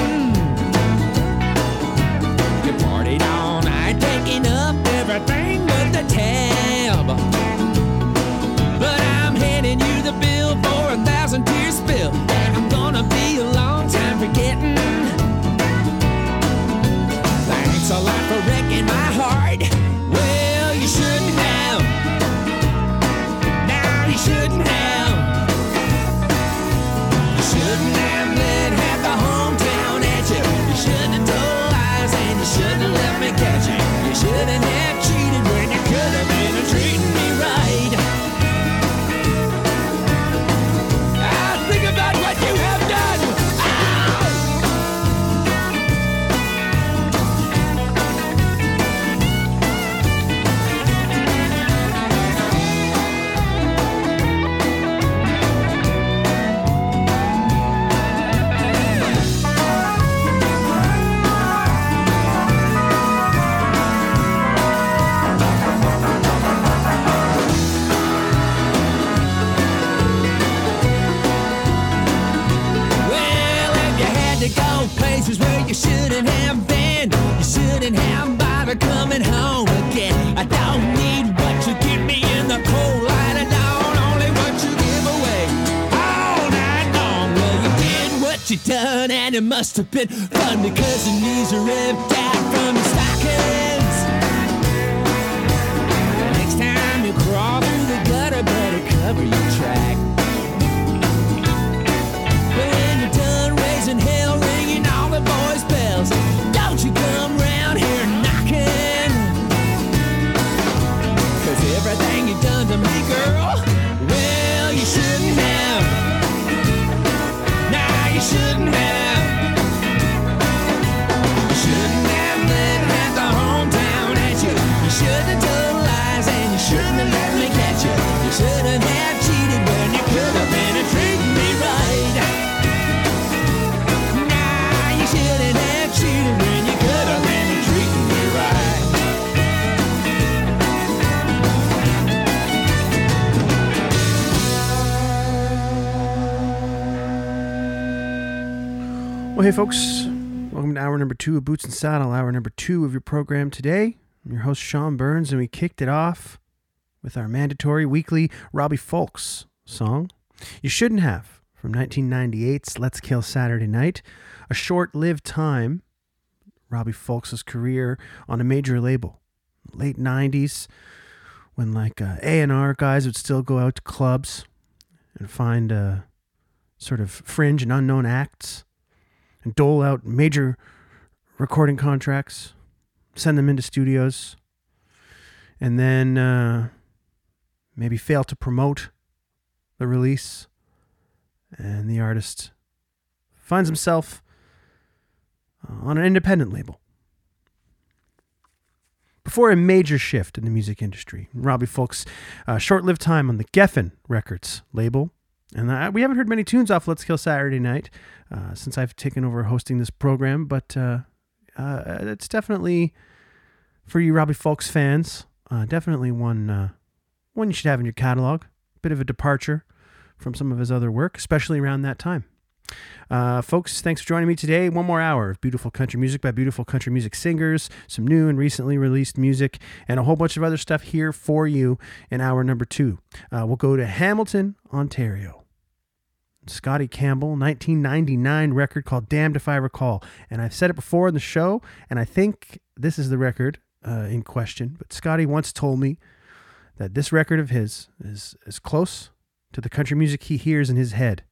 And it must have been fun because your knees are ripped out from your stockings. Next time you crawl through the gutter, better cover your track. When you're done raising hell, ringing all the boys' bells, don't you come round here knocking. Cause everything you've done to me, girl, well, you shouldn't have. Nah, you shouldn't
Well, hey, folks. Welcome to hour number two of Boots and Saddle, hour number two of your program today. I'm your host, Sean Burns, and we kicked it off with our mandatory weekly Robbie Fulks song, You Shouldn't Have, from 1998's Let's Kill Saturday Night. A short lived time, Robbie Fulks' career on a major label. Late 90s, when like uh, A&R guys would still go out to clubs and find uh, sort of fringe and unknown acts and dole out major recording contracts. send them into studios, and then uh, maybe fail to promote the release, and the artist finds himself uh, on an independent label. Before a major shift in the music industry, Robbie Fulks' uh, short-lived time on the Geffen Records label, and uh, we haven't heard many tunes off Let's Kill Saturday Night uh, since I've taken over hosting this program, but uh, uh, it's definitely for you Robbie Fulks fans, uh, definitely one uh, one you should have in your catalog. A bit of a departure from some of his other work, especially around that time. Uh, folks, thanks for joining me today. One more hour of beautiful country music by beautiful country music singers, some new and recently released music, and a whole bunch of other stuff here for you in hour number two. Uh, we'll go to Hamilton, Ontario. Scotty Campbell, 1999 record called Damned If I Recall. And I've said it before in the show, and I think this is the record uh, in question. But Scotty once told me that this record of his is as close to the country music he hears in his head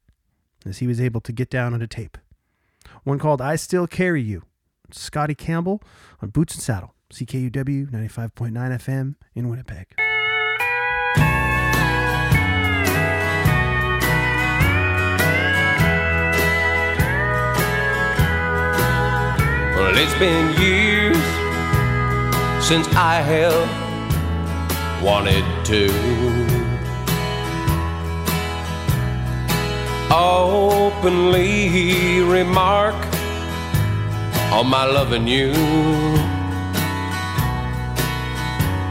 as he was able to get down on a tape. One called I Still Carry You. Scotty Campbell on Boots and Saddle, CKUW 95.9 FM in Winnipeg.
Well, it's been years since I have wanted to openly remark on my loving you.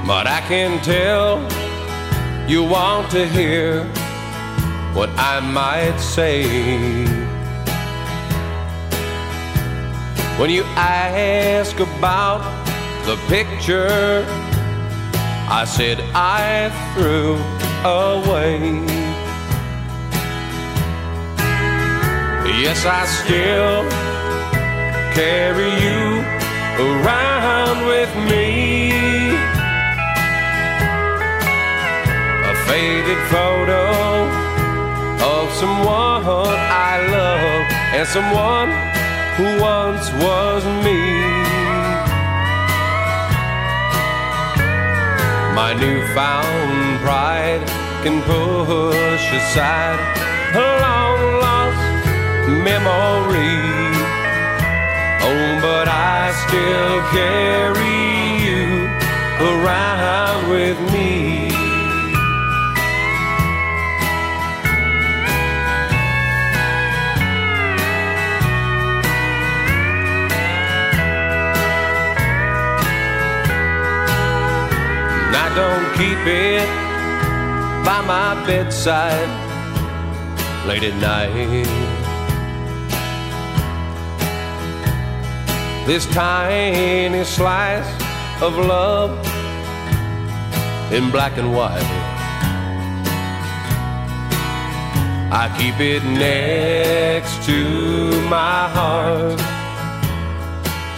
But I can tell you want to hear what I might say. When you ask about the picture, I said I threw away. Yes, I still carry you around with me. A faded photo of someone I love and someone who once was me. My newfound pride can push aside a long lost memory. Oh, but I still carry you around with me. Don't keep it by my bedside late at night. This tiny slice of love in black and white. I keep it next to my heart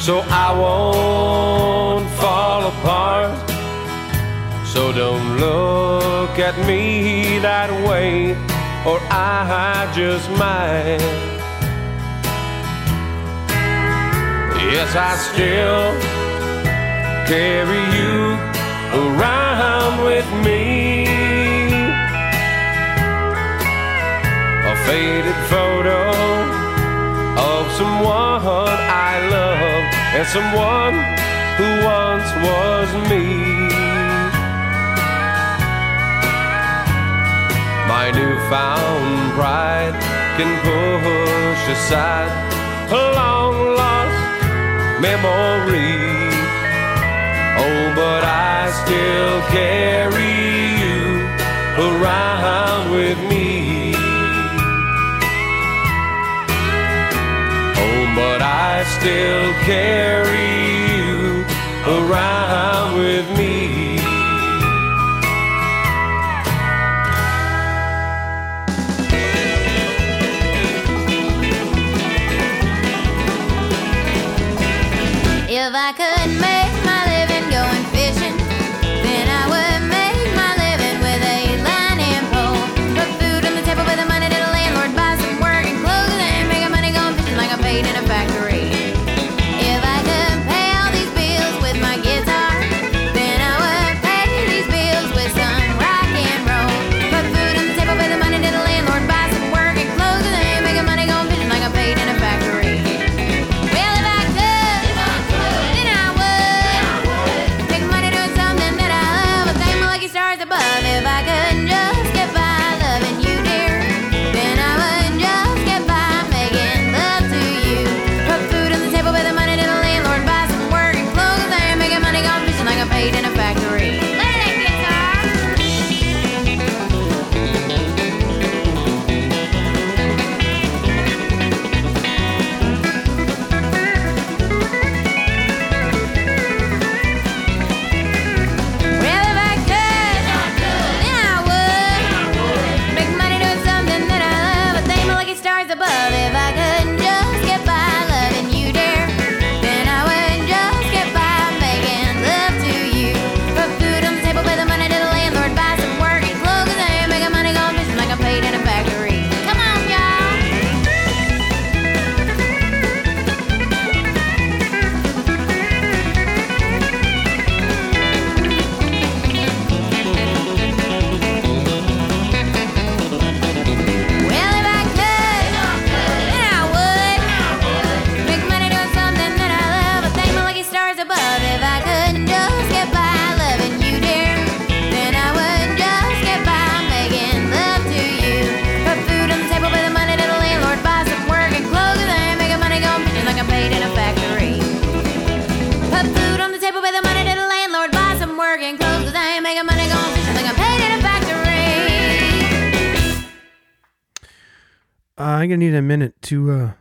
so I won't fall apart. So don't look at me that way, or I just might. Yes, I still carry you around with me. A faded photo of someone I love and someone who once was me. My newfound pride can push aside a long lost memory. Oh, but I still carry you around with me. Oh, but I still carry you around with me.
A
minute to uh,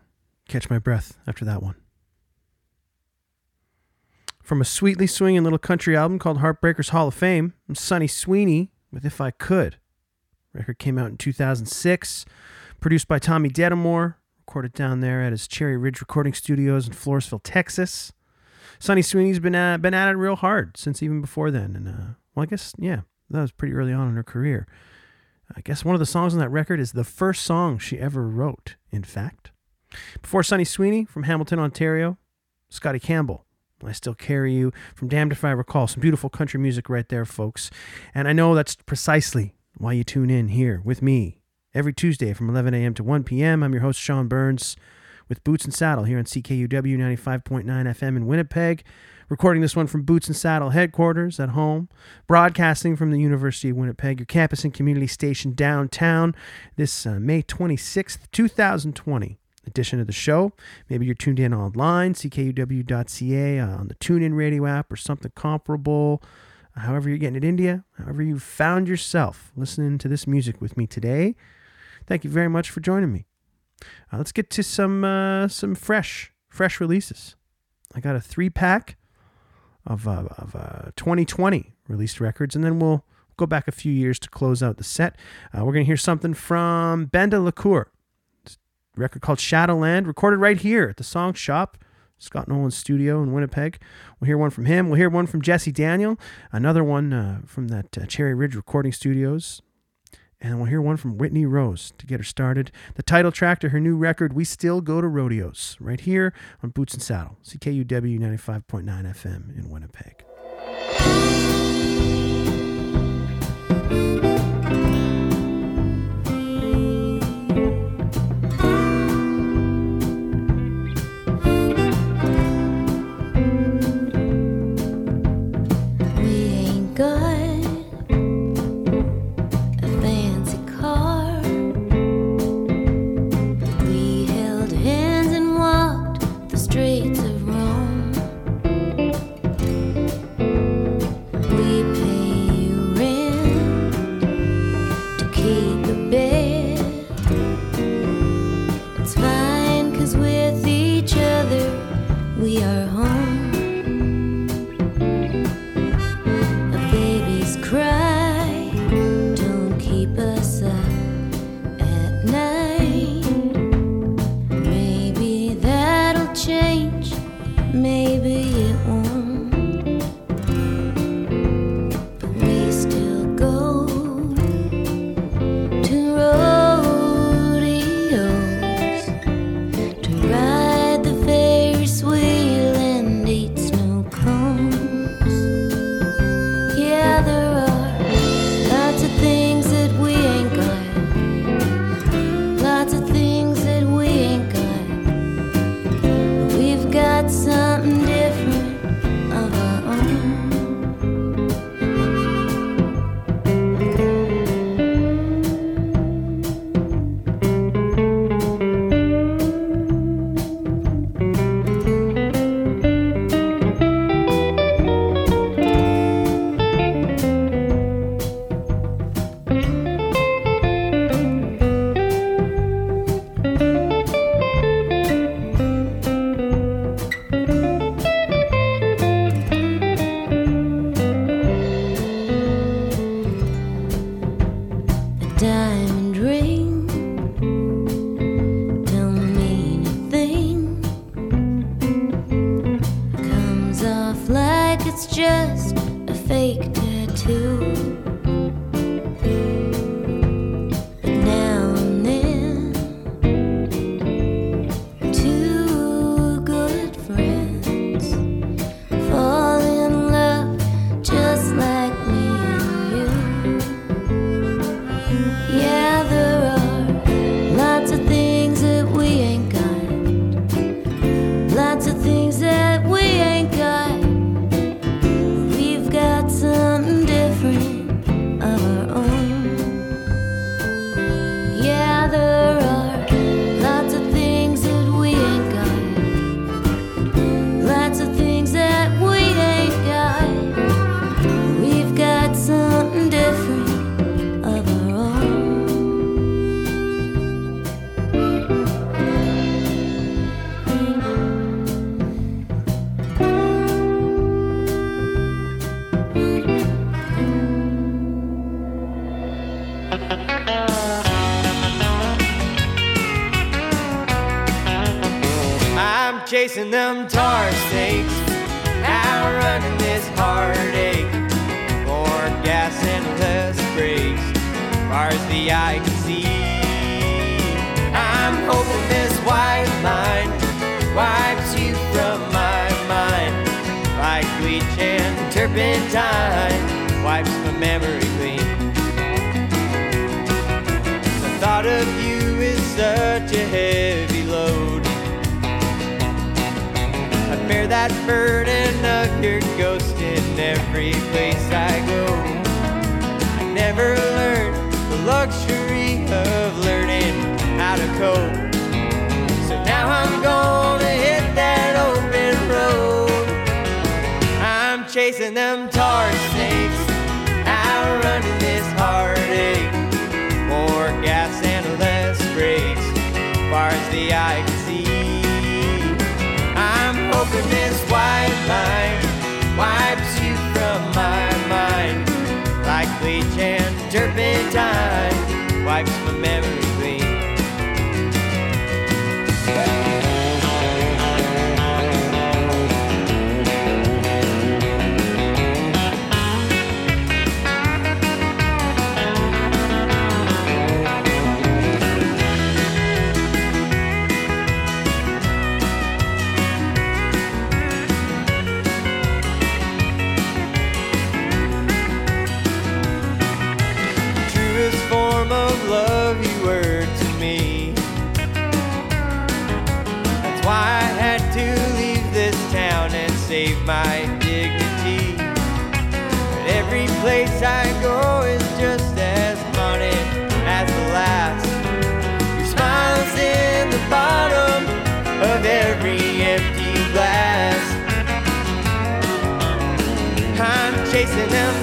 catch my breath after that one. From a sweetly swinging little country album called Heartbreakers Hall of Fame, I'm Sunny Sweeney with If I Could. Record came out in 2006, produced by Tommy Detamore, recorded down there at his Cherry Ridge Recording Studios in Floresville, Texas. Sunny Sweeney's been at, been at it real hard since even before then, and uh, well, I guess yeah, that was pretty early on in her career. I guess one of the songs on that record is the first song she ever wrote. In fact, before Sunny Sweeney from Hamilton, Ontario, Scotty Campbell. I still carry you from Damned If I Recall. Some beautiful country music right there, folks. And I know that's precisely why you tune in here with me every Tuesday from 11 a.m. to 1 p.m. I'm your host, Sean Burns, with Boots and Saddle here on CKUW 95.9 FM in Winnipeg. Recording this one from Boots and Saddle headquarters at home, broadcasting from the University of Winnipeg, your campus and community station downtown, this uh, May 26th, 2020 edition of the show. Maybe you're tuned in online, ckuw.ca, uh, on the TuneIn radio app or something comparable. However, you're getting it India, however, you found yourself listening to this music with me today. Thank you very much for joining me. Uh, let's get to some uh, some fresh fresh releases. I got a three pack of uh, of uh, 2020 released records, and then we'll go back a few years to close out the set. Uh, we're gonna hear something from Ben de la Cour record called Shadowland, recorded right here at the Song Shop, Scott Nolan's studio in Winnipeg. We'll hear one from him. We'll hear one from Jesse Daniel, another one uh, from that uh, Cherry Ridge Recording Studios. And we'll hear one from Whitney Rose to get her started. The title track to her new record, We Still Go to Rodeos, right here on Boots and Saddle, CKUW 95.9 FM in Winnipeg.
Heavy load. I bear that burden of your ghost in every place I go. I never learned the luxury of learning how to cope. So now I'm gonna hit that open road. I'm chasing them tar as can see. I'm hoping this white line wipes you from my mind, like bleach and turpentine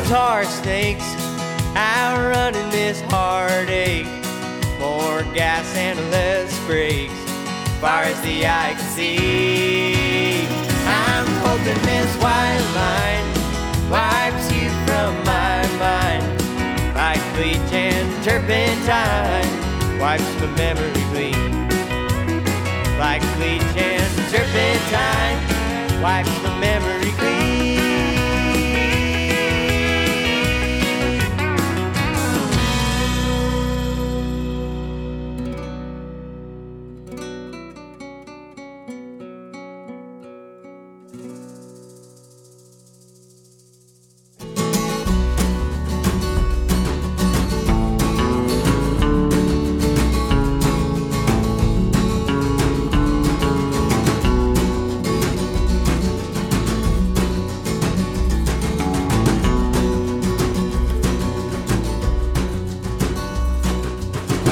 tar snakes, outrunning this heartache. More gas and less brakes, far as the eye can see. I'm hoping this white line wipes you from my mind, like bleach and turpentine wipes my memory clean. Like bleach and turpentine wipes my memory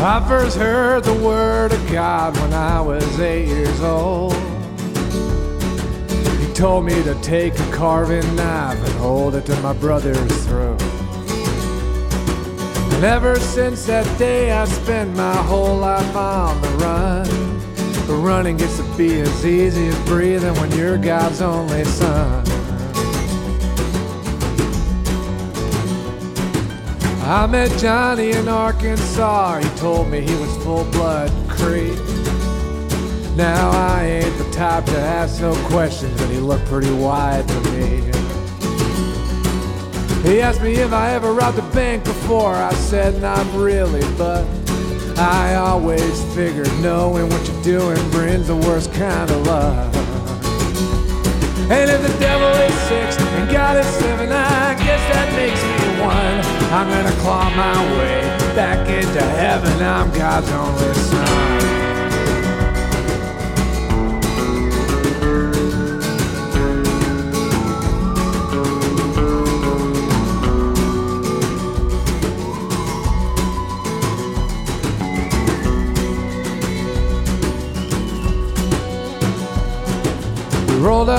I first heard the word of God when I was eight years old. He told me to take a carving knife and hold it to my brother's throat. And ever since that day, I've spent my whole life on the run. But running gets to be as easy as breathing when you're God's only son. I met Johnny in Arkansas. He told me he was full blood Cree. Now I ain't the type to ask no questions, but he looked pretty wide to me. He asked me if I ever robbed a bank before. I said not really, but I always figured knowing what you're doing brings the worst kind of love. And if the devil is six and God is seven, I guess that makes me one. I'm gonna claw my way back into heaven. I'm God's only son.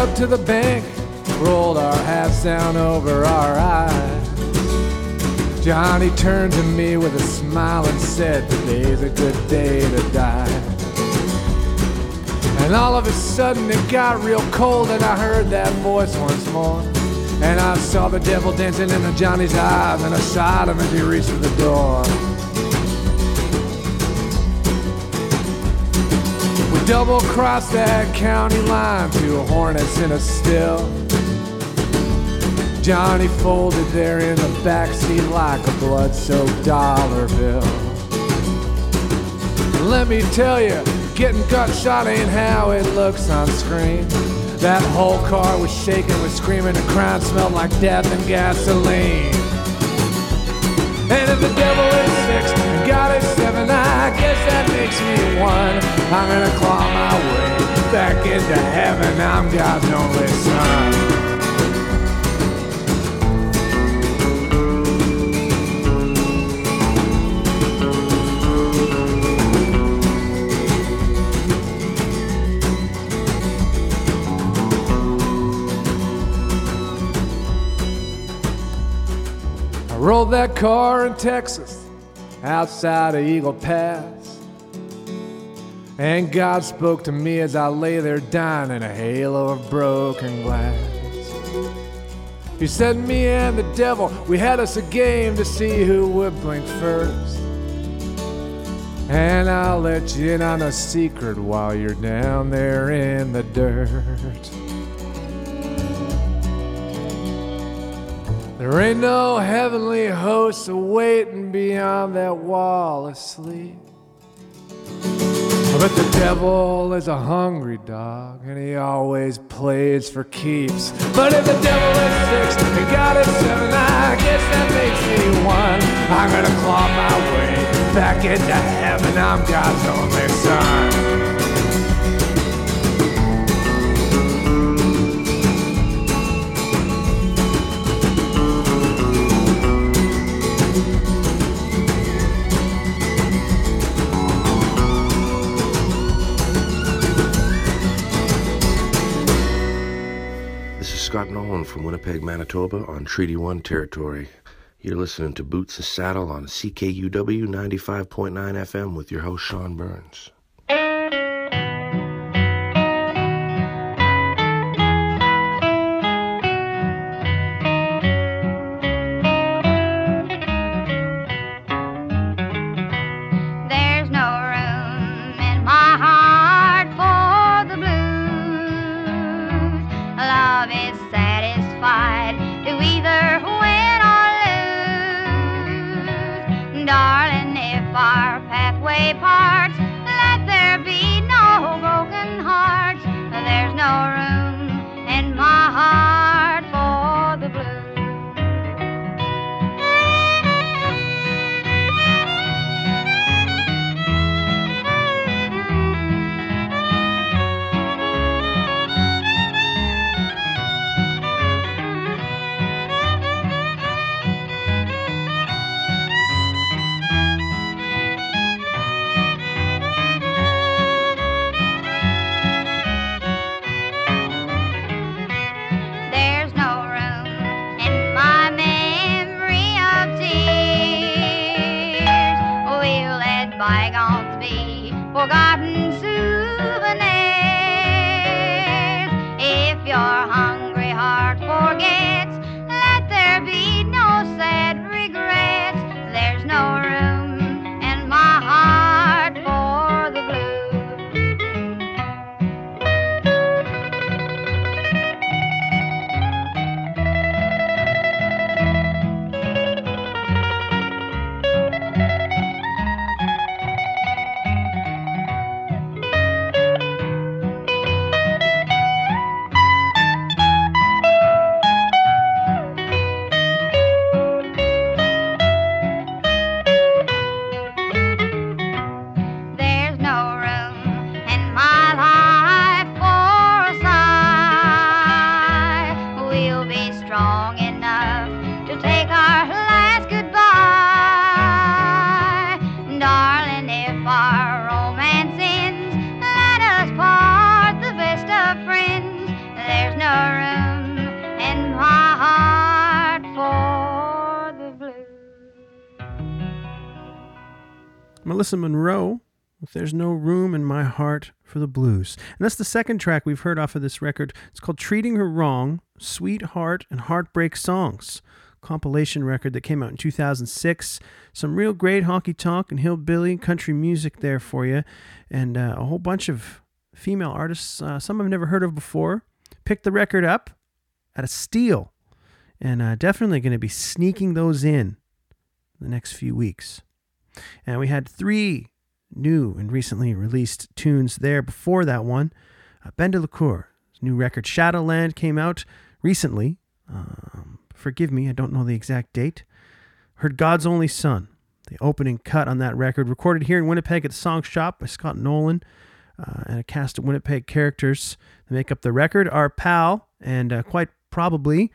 Up to the bank, rolled our hats down over our eyes. Johnny turned to me with a smile and said, Today's a good day to die. And all of a sudden it got real cold, and I heard that voice once more. And I saw the devil dancing in Johnny's eyes, and I shot him as he reached for the door. Double crossed that county line, two hornets in a still. Johnny folded there in the backseat like a blood-soaked dollar bill. Let me tell you, getting gut shot ain't how it looks on screen. That whole car was shaking, was screaming, the crowd smelled like death and gasoline. And if the devil is six and God is seven, I guess that makes me one. I'm gonna claw my way back into heaven. I'm God's only son. I rolled that car in Texas, outside of Eagle Pass. And God spoke to me as I lay there dying in a halo of broken glass. He said, Me and the devil, we had us a game to see who would blink first. And I'll let you in on a secret while you're down there in the dirt. There ain't no heavenly hosts awaiting beyond that wall of sleep. But the devil is a hungry dog, and he always plays for keeps. But if the devil is six and God is seven, I guess that makes me one. I'm gonna claw my way back into heaven. I'm God's only son.
Scott Nolan from Winnipeg, Manitoba on Treaty 1 territory. You're listening to Boots and Saddle on CKUW 95.9 FM with your host, Sean Burns.
Melissa Monroe There's No Room in My Heart for the Blues. And that's the second track we've heard off of this record. It's called Treating Her Wrong Sweetheart and Heartbreak Songs, compilation record that came out in 2006. Some real great honky tonk and hillbilly country music there for you, and uh, a whole bunch of female artists, uh, some I've never heard of before. Picked the record up at a steal, and uh, definitely going to be sneaking those in the next few weeks. And we had three new and recently released tunes there before that one. Uh, ben de new record Shadowland came out recently. Um, forgive me, I don't know the exact date. Heard God's Only Son, the opening cut on that record, recorded here in Winnipeg at the Song Shop by Scott Nolan uh, and a cast of Winnipeg characters that make up the record. Our pal, and uh, quite probably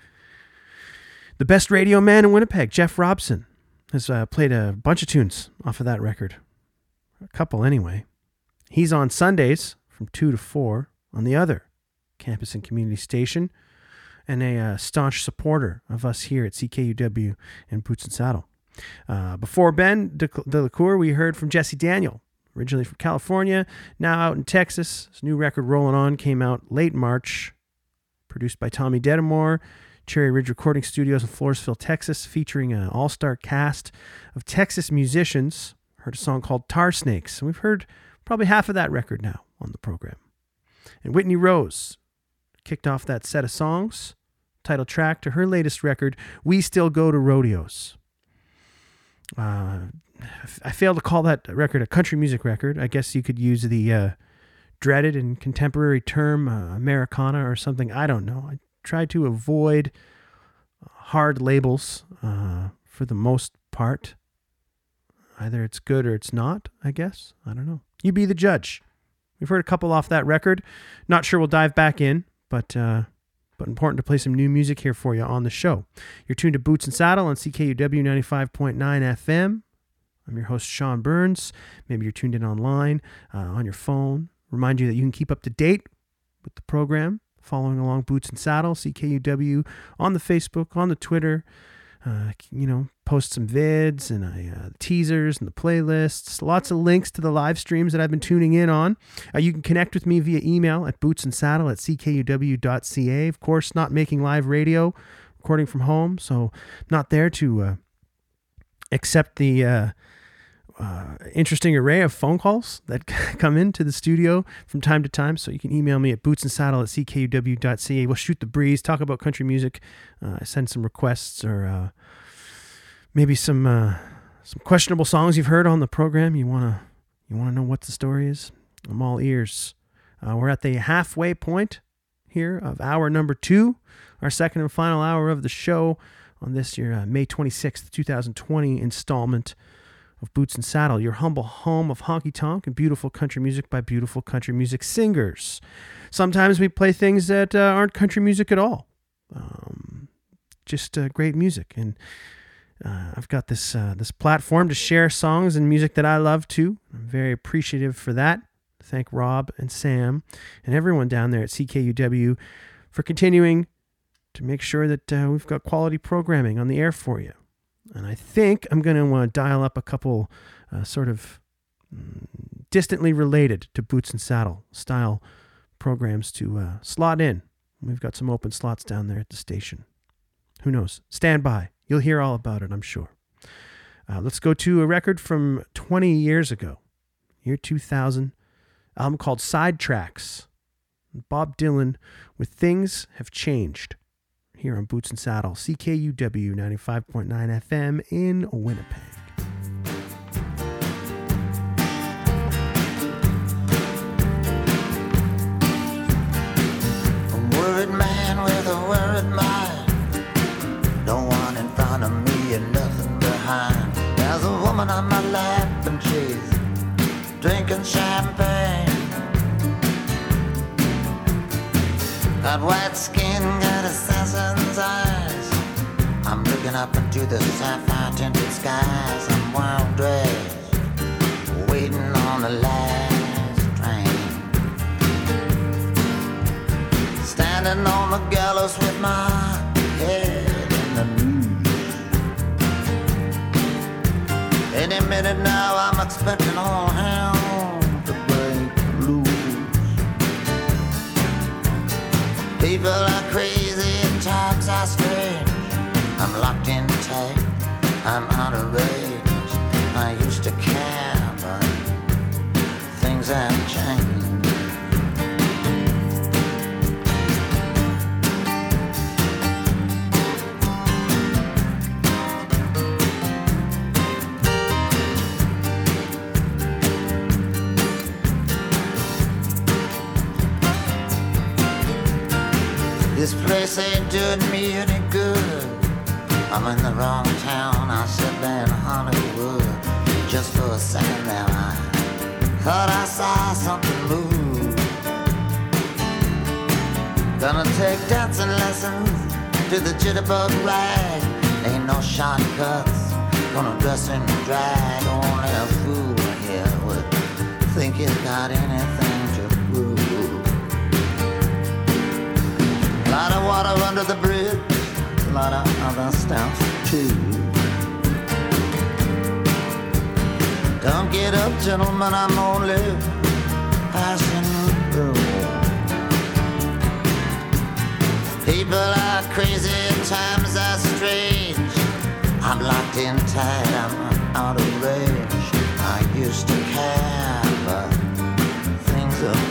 the best radio man in Winnipeg, Jeff Robson, has uh, played a bunch of tunes off of that record. A couple, anyway. He's on Sundays from 2 to 4 on the other campus and community station and a uh, staunch supporter of us here at CKUW and Boots and Saddle. Uh, before Ben de la Cour, we heard from Jesse Daniel, originally from California, now out in Texas. His new record, Rolling On, came out late March, produced by Tommy Detamore, Cherry Ridge Recording Studios in Floresville, Texas, featuring an all star cast of Texas musicians. Heard a song called Tar Snakes, and we've heard probably half of that record now on the program. And Whitney Rose kicked off that set of songs, title track to her latest record, We Still Go to Rodeos. Uh, I failed to call that record a country music record. I guess you could use the uh, dreaded and contemporary term uh, Americana or something. I don't know. I try to avoid hard labels uh, for the most part. Either it's good or it's not, I guess. I don't know. You be the judge. We've heard a couple off that record. Not sure we'll dive back in, but uh, but important to play some new music here for you on the show. You're tuned to Boots and Saddle on CKUW 95.9 FM. I'm your host, Sean Burns. Maybe you're tuned in online, uh, on your phone. Remind you that you can keep up to date with the program, following along Boots and Saddle, CKUW, on the Facebook, on the Twitter. Uh, you know, post some vids and I, uh, teasers and the playlists. Lots of links to the live streams that I've been tuning in on. Uh, you can connect with me via email at bootsandsaddle at ckuw.ca. Of course, not making live radio, recording from home, so not there to uh, accept the uh, interesting array of phone calls that come into the studio from time to time. So you can email me at bootsandsaddle at ckuw.ca. We'll shoot the breeze, talk about country music, uh, send some requests or uh, maybe some uh, some questionable songs you've heard on the program. You wanna you wanna know what the story is? I'm all ears. Uh, we're at the halfway point here of hour number two, our second and final hour of the show on this year, May 26th, 2020 installment of Boots and Saddle, your humble home of honky tonk and beautiful country music by beautiful country music singers. Sometimes we play things that uh, aren't country music at all, um, just uh, great music. And uh, I've got this uh, this platform to share songs and music that I love too. I'm very appreciative for that. Thank Rob and Sam and everyone down there at CKUW for continuing to make sure that uh, we've got quality programming on the air for you. And I think I'm going to want to dial up a couple uh, sort of mm, distantly related to Boots and Saddle style programs to uh, slot in. We've got some open slots down there at the station. Who knows? Stand by. You'll hear all about it, I'm sure. Uh, let's go to a record from 20 years ago, year 2000, album called Sidetracks. Bob Dylan with Things Have Changed here on Boots and Saddle, CKUW 95.9 FM in Winnipeg.
A worried man with a worried mind. No one in front of me and nothing behind. There's a woman on my lap and she's drinking champagne. Got white skin, got. I'm looking up into the sapphire tinted skies. I'm wild dressed, waiting on the last train. Standing on the gallows with my head in the noose. Any minute now, I'm expecting all hell to break loose. People are crazy I'm out of range. I used to care, but things have changed. This place ain't doing me any good. I'm in the wrong town, I should be in Hollywood. Just for a second there, I thought I saw something move. Gonna take dancing lessons to the jitterbug rag. Ain't no shortcuts, gonna dress in drag. Only a fool here would think he's got anything to prove. Lot of water under the bridge, lot of other stuff too. Don't get up, gentlemen, I'm only passing through. People are crazy, times are strange. I'm locked in tight, I'm out of range. I used to care, but things have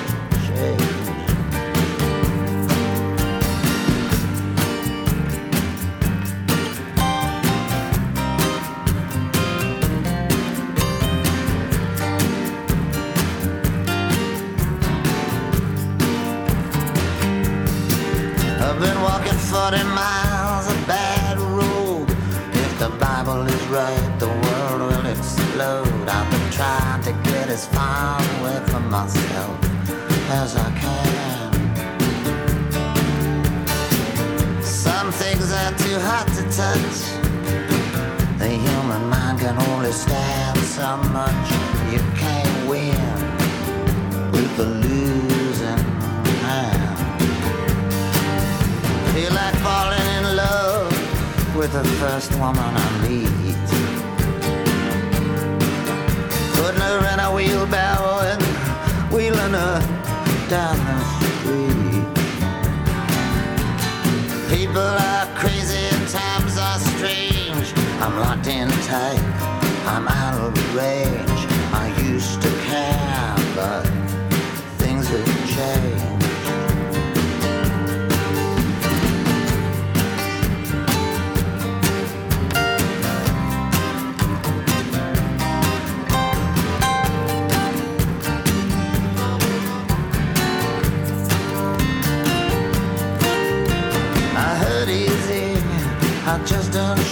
Right, the world will explode. I've been trying to get as far away from myself as I can. Some things are too hot to touch. The human mind can only stand so much. With the first woman I meet. Putting her in a wheelbarrow and wheeling her down the street. People are crazy and times are strange. I'm locked in tight, I'm out of range.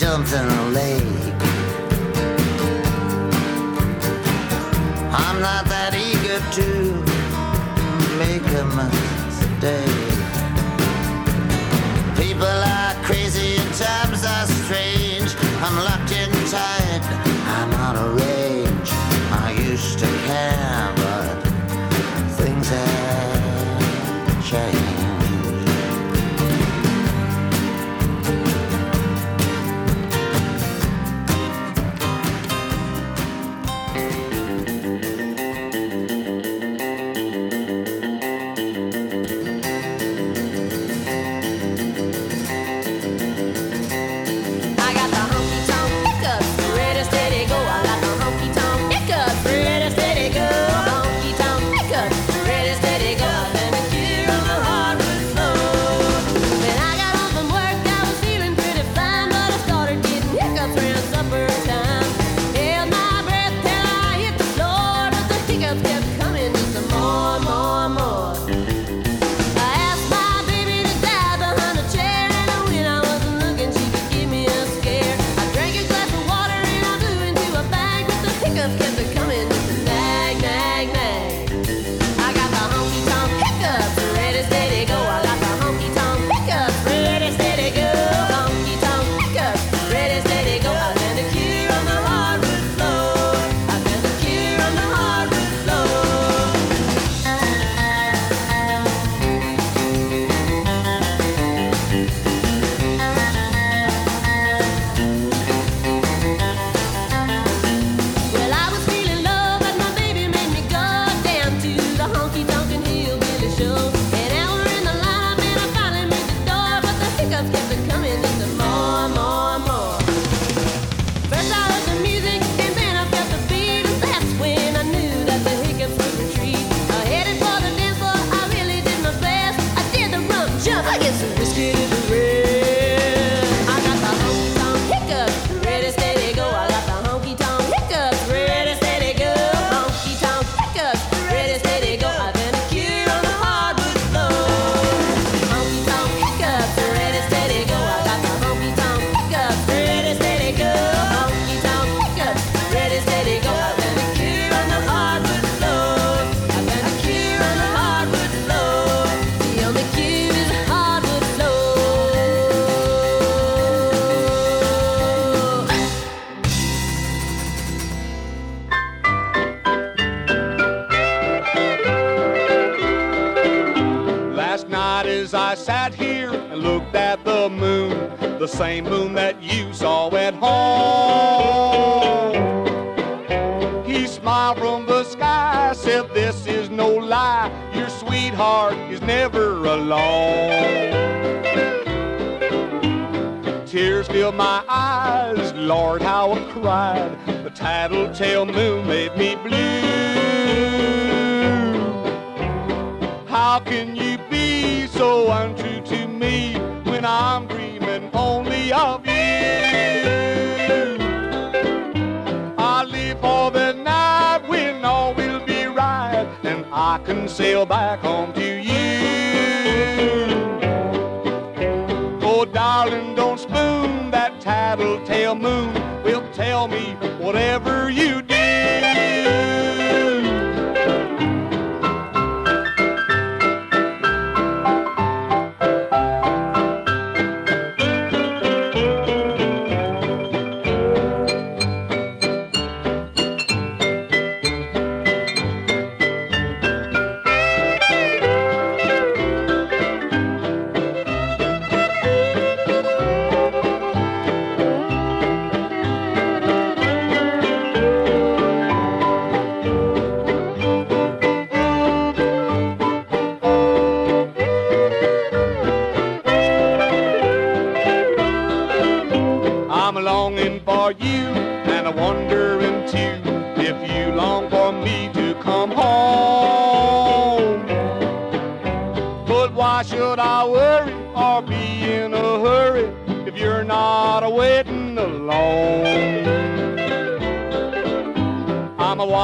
the lake. I'm not that eager to make a mistake. People are crazy and times are strange. I'm locked in tight, I'm out of range. I used to care, but things have changed.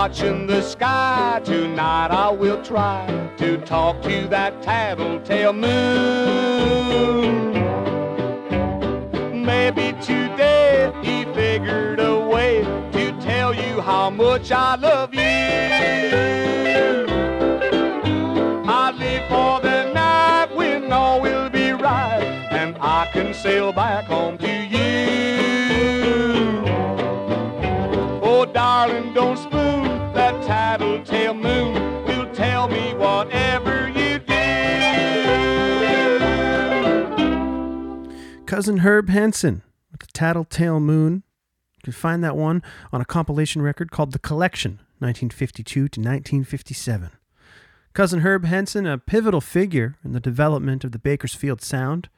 Watching the sky tonight. I will try to talk to that tattletale moon. Maybe today he figured a way to tell you how much I love you. I live for the night when all will be right and I can sail back
Cousin Herb Henson with the Tattletale Moon. You can find that one on a compilation record called The Collection, 1952 to 1957. Cousin Herb Henson, a pivotal figure in the development of the Bakersfield sound.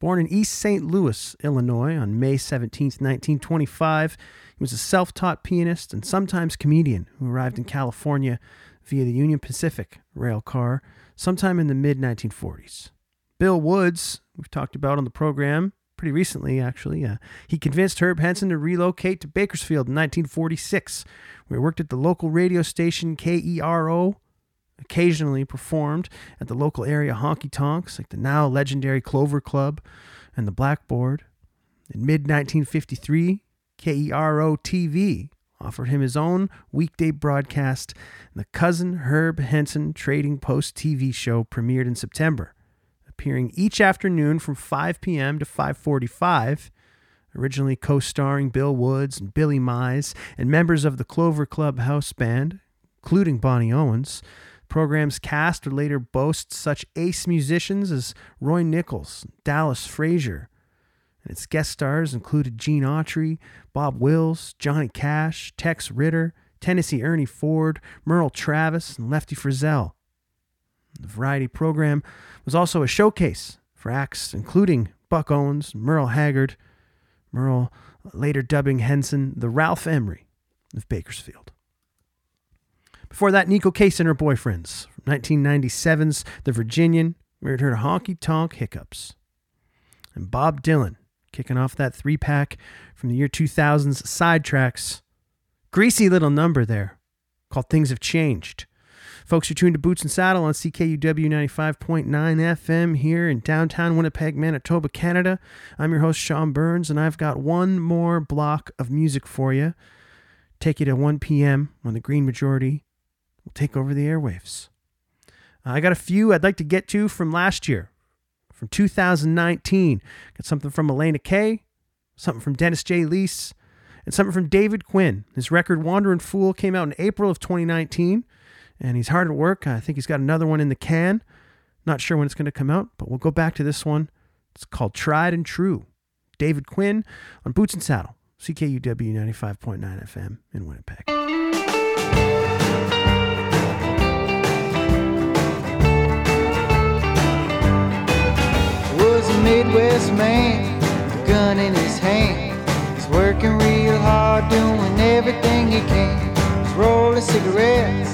Born in East St. Louis, Illinois on May 17, 1925, he was a self taught pianist and sometimes comedian who arrived in California via the Union Pacific rail car sometime in the mid 1940s. Bill Woods, we've talked about on the program pretty recently, actually. Uh, he convinced Herb Henson to relocate to Bakersfield in 1946, where he worked at the local radio station KERO, occasionally performed at the local area honky tonks like the now legendary Clover Club and the Blackboard. In mid 1953, KERO TV offered him his own weekday broadcast, and the Cousin Herb Henson Trading Post TV show premiered in September appearing each afternoon from 5 p.m. to 5:45. Originally co-starring Bill Woods and Billy Mize and members of the Clover Club house band, including Bonnie Owens. Program's cast would later boast such ace musicians as Roy Nichols, Dallas Frazier, and its guest stars included Gene Autry, Bob Wills, Johnny Cash, Tex Ritter, Tennessee Ernie Ford, Merle Travis, and Lefty Frizzell. The variety program was also a showcase for acts including Buck Owens, Merle Haggard, Merle later dubbing Henson the Ralph Emery of Bakersfield. Before that, Neko Case and her boyfriends from 1997's The Virginian, we heard her honky tonk hiccups. And Bob Dylan kicking off that three pack from the year 2000's Sidetracks. Greasy little number there called Things Have Changed. Folks, you're tuned to Boots and Saddle on CKUW 95.9 FM here in downtown Winnipeg, Manitoba, Canada. I'm your host, Sean Burns, and I've got one more block of music for you. Take you to 1 p.m. when the Green Majority will take over the airwaves. I got a few I'd like to get to from last year, from 2019. Got something from Elena Kay, something from Dennis J. Lease, and something from David Quinn. His record Wandering Fool came out in April of 2019 and he's hard at work. I think he's got another one in the can. Not sure when it's going to come out, but we'll go back to this one. It's called Tried and True. David Quinn on Boots and Saddle, CKUW 95.9 FM in Winnipeg.
was a Midwest man a gun in his hand. He's working real hard, doing everything he can. He's rolling cigarettes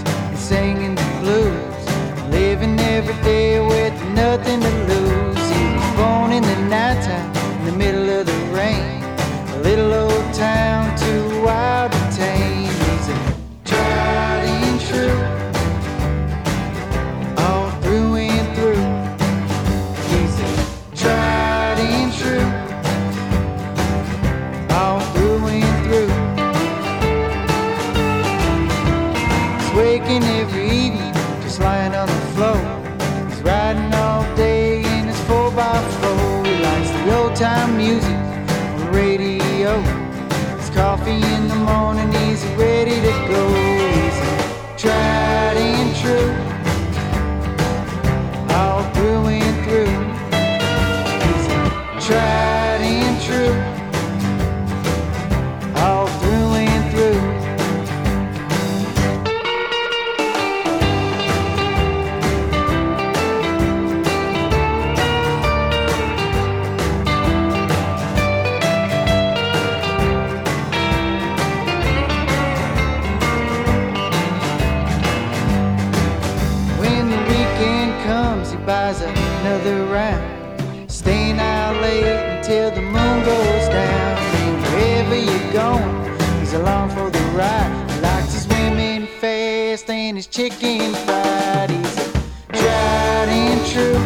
his chicken fried. He's a tried and true,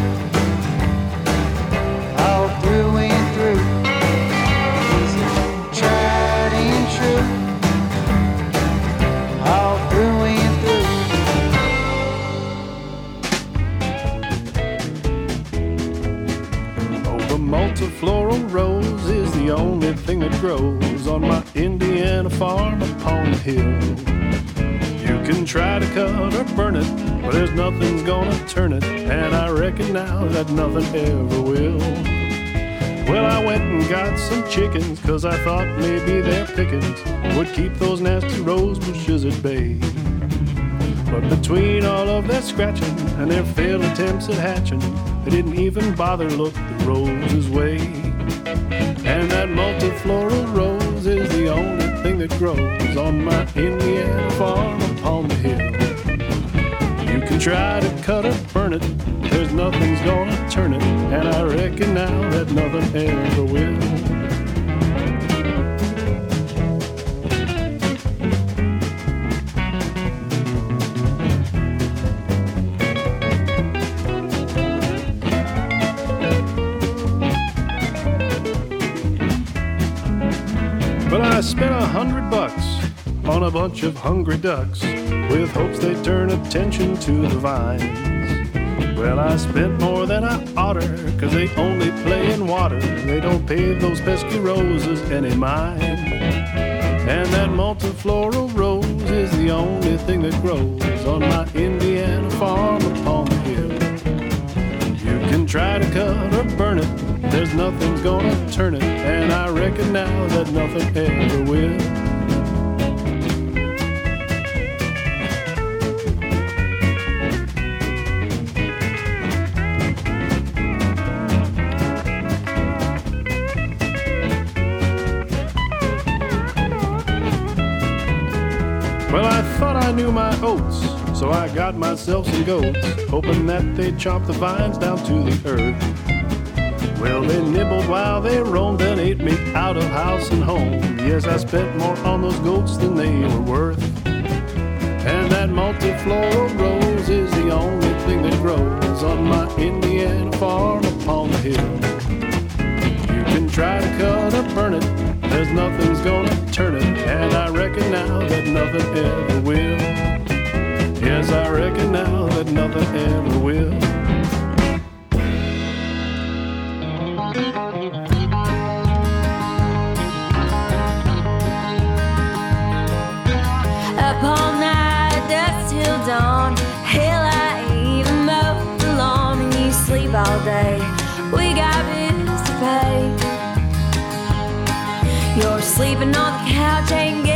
all through and through. He's a tried and true, all through and through.
Oh, the multiflora rose is the only thing that grows on my Indiana farm upon the hill. Can try to cut or burn it, but there's nothing's gonna turn it, and I reckon now that nothing ever will. Well, I went and got some chickens, cause I thought maybe their pickings would keep those nasty rose bushes at bay. But between all of their scratching and their failed attempts at hatching, they didn't even bother look the rose's way. And that multiflora rose is the only thing that grows on my Indiana farm upon the hill. You can try to cut it, burn it, there's nothing's gonna turn it, and I reckon now that nothing ever will. A bunch of hungry ducks with hopes they'd turn attention to the vines. Well, I spent more than I oughter, cause they only play in water. They don't pay those pesky roses any mind. And that multiflora rose is the only thing that grows on my Indiana farm upon the hill. You can try to cut or burn it, there's nothing's gonna turn it, and I reckon now that nothing ever will. Knew my oats, so I got myself some goats, hoping that they'd chop the vines down to the earth. Well, they nibbled while they roamed and ate me out of house and home. Yes, I spent more on those goats than they were worth. And that multiflora rose is the only thing that grows on my Indiana farm upon the hill. You can try to cut or burn it, there's nothing's gonna turn it, and I reckon now that nothing ever will. Yes, I reckon now that nothing ever will.
All day. We got bills to pay.
You're sleeping on the couch, ain't getting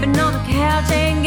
sleeping on the couch, ain't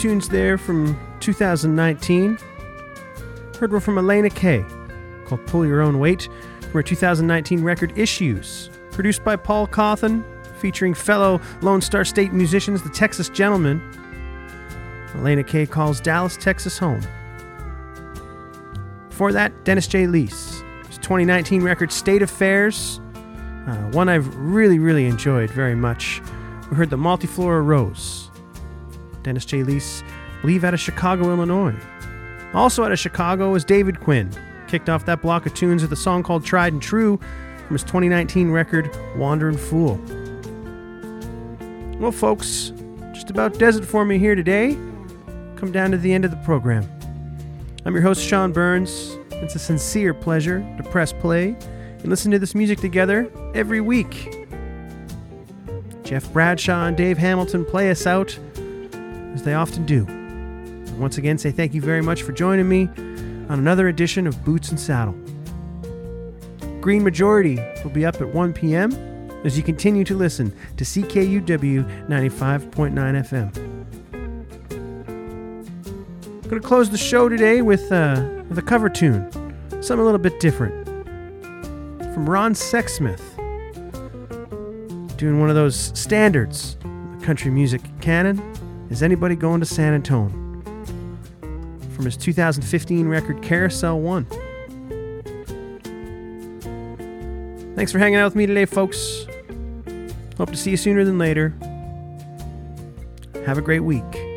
tunes there from 2019. Heard one from Elena Kay called Pull Your Own Weight from her 2019 record Issues, produced by Paul Cauthen, featuring fellow Lone Star State musicians, the Texas Gentlemen. Elena Kay calls Dallas, Texas home. Before that, Dennis J. Lease. His 2019 record State Affairs, uh, one I've really, really enjoyed very much. We heard the Multiflora Rose. Dennis J. Lease, believe out of Chicago, Illinois. Also out of Chicago is David Quinn. Kicked off that block of tunes with a song called Tried and True from his 2019 record Wandering Fool. Well, folks, just about does it for me here today. Come down to the end of the program. I'm your host, Sean Burns. It's a sincere pleasure to press play and listen to this music together every week. Jeff Bradshaw and Dave Hamilton play us out as they often do. Once again, say thank you very much for joining me on another edition of Boots and Saddle. Green Majority will be up at 1 p.m. as you continue to listen to CKUW 95.9 FM. I'm going to close the show today with, uh, with a cover tune, something a little bit different. From Ron Sexsmith, doing one of those standards the country music canon. Is Anybody Going to San Antone? From his 2015 record Carousel 1. Thanks for hanging out with me today, folks. Hope to see you sooner than later. Have a great week.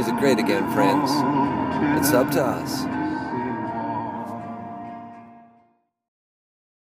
Music great again,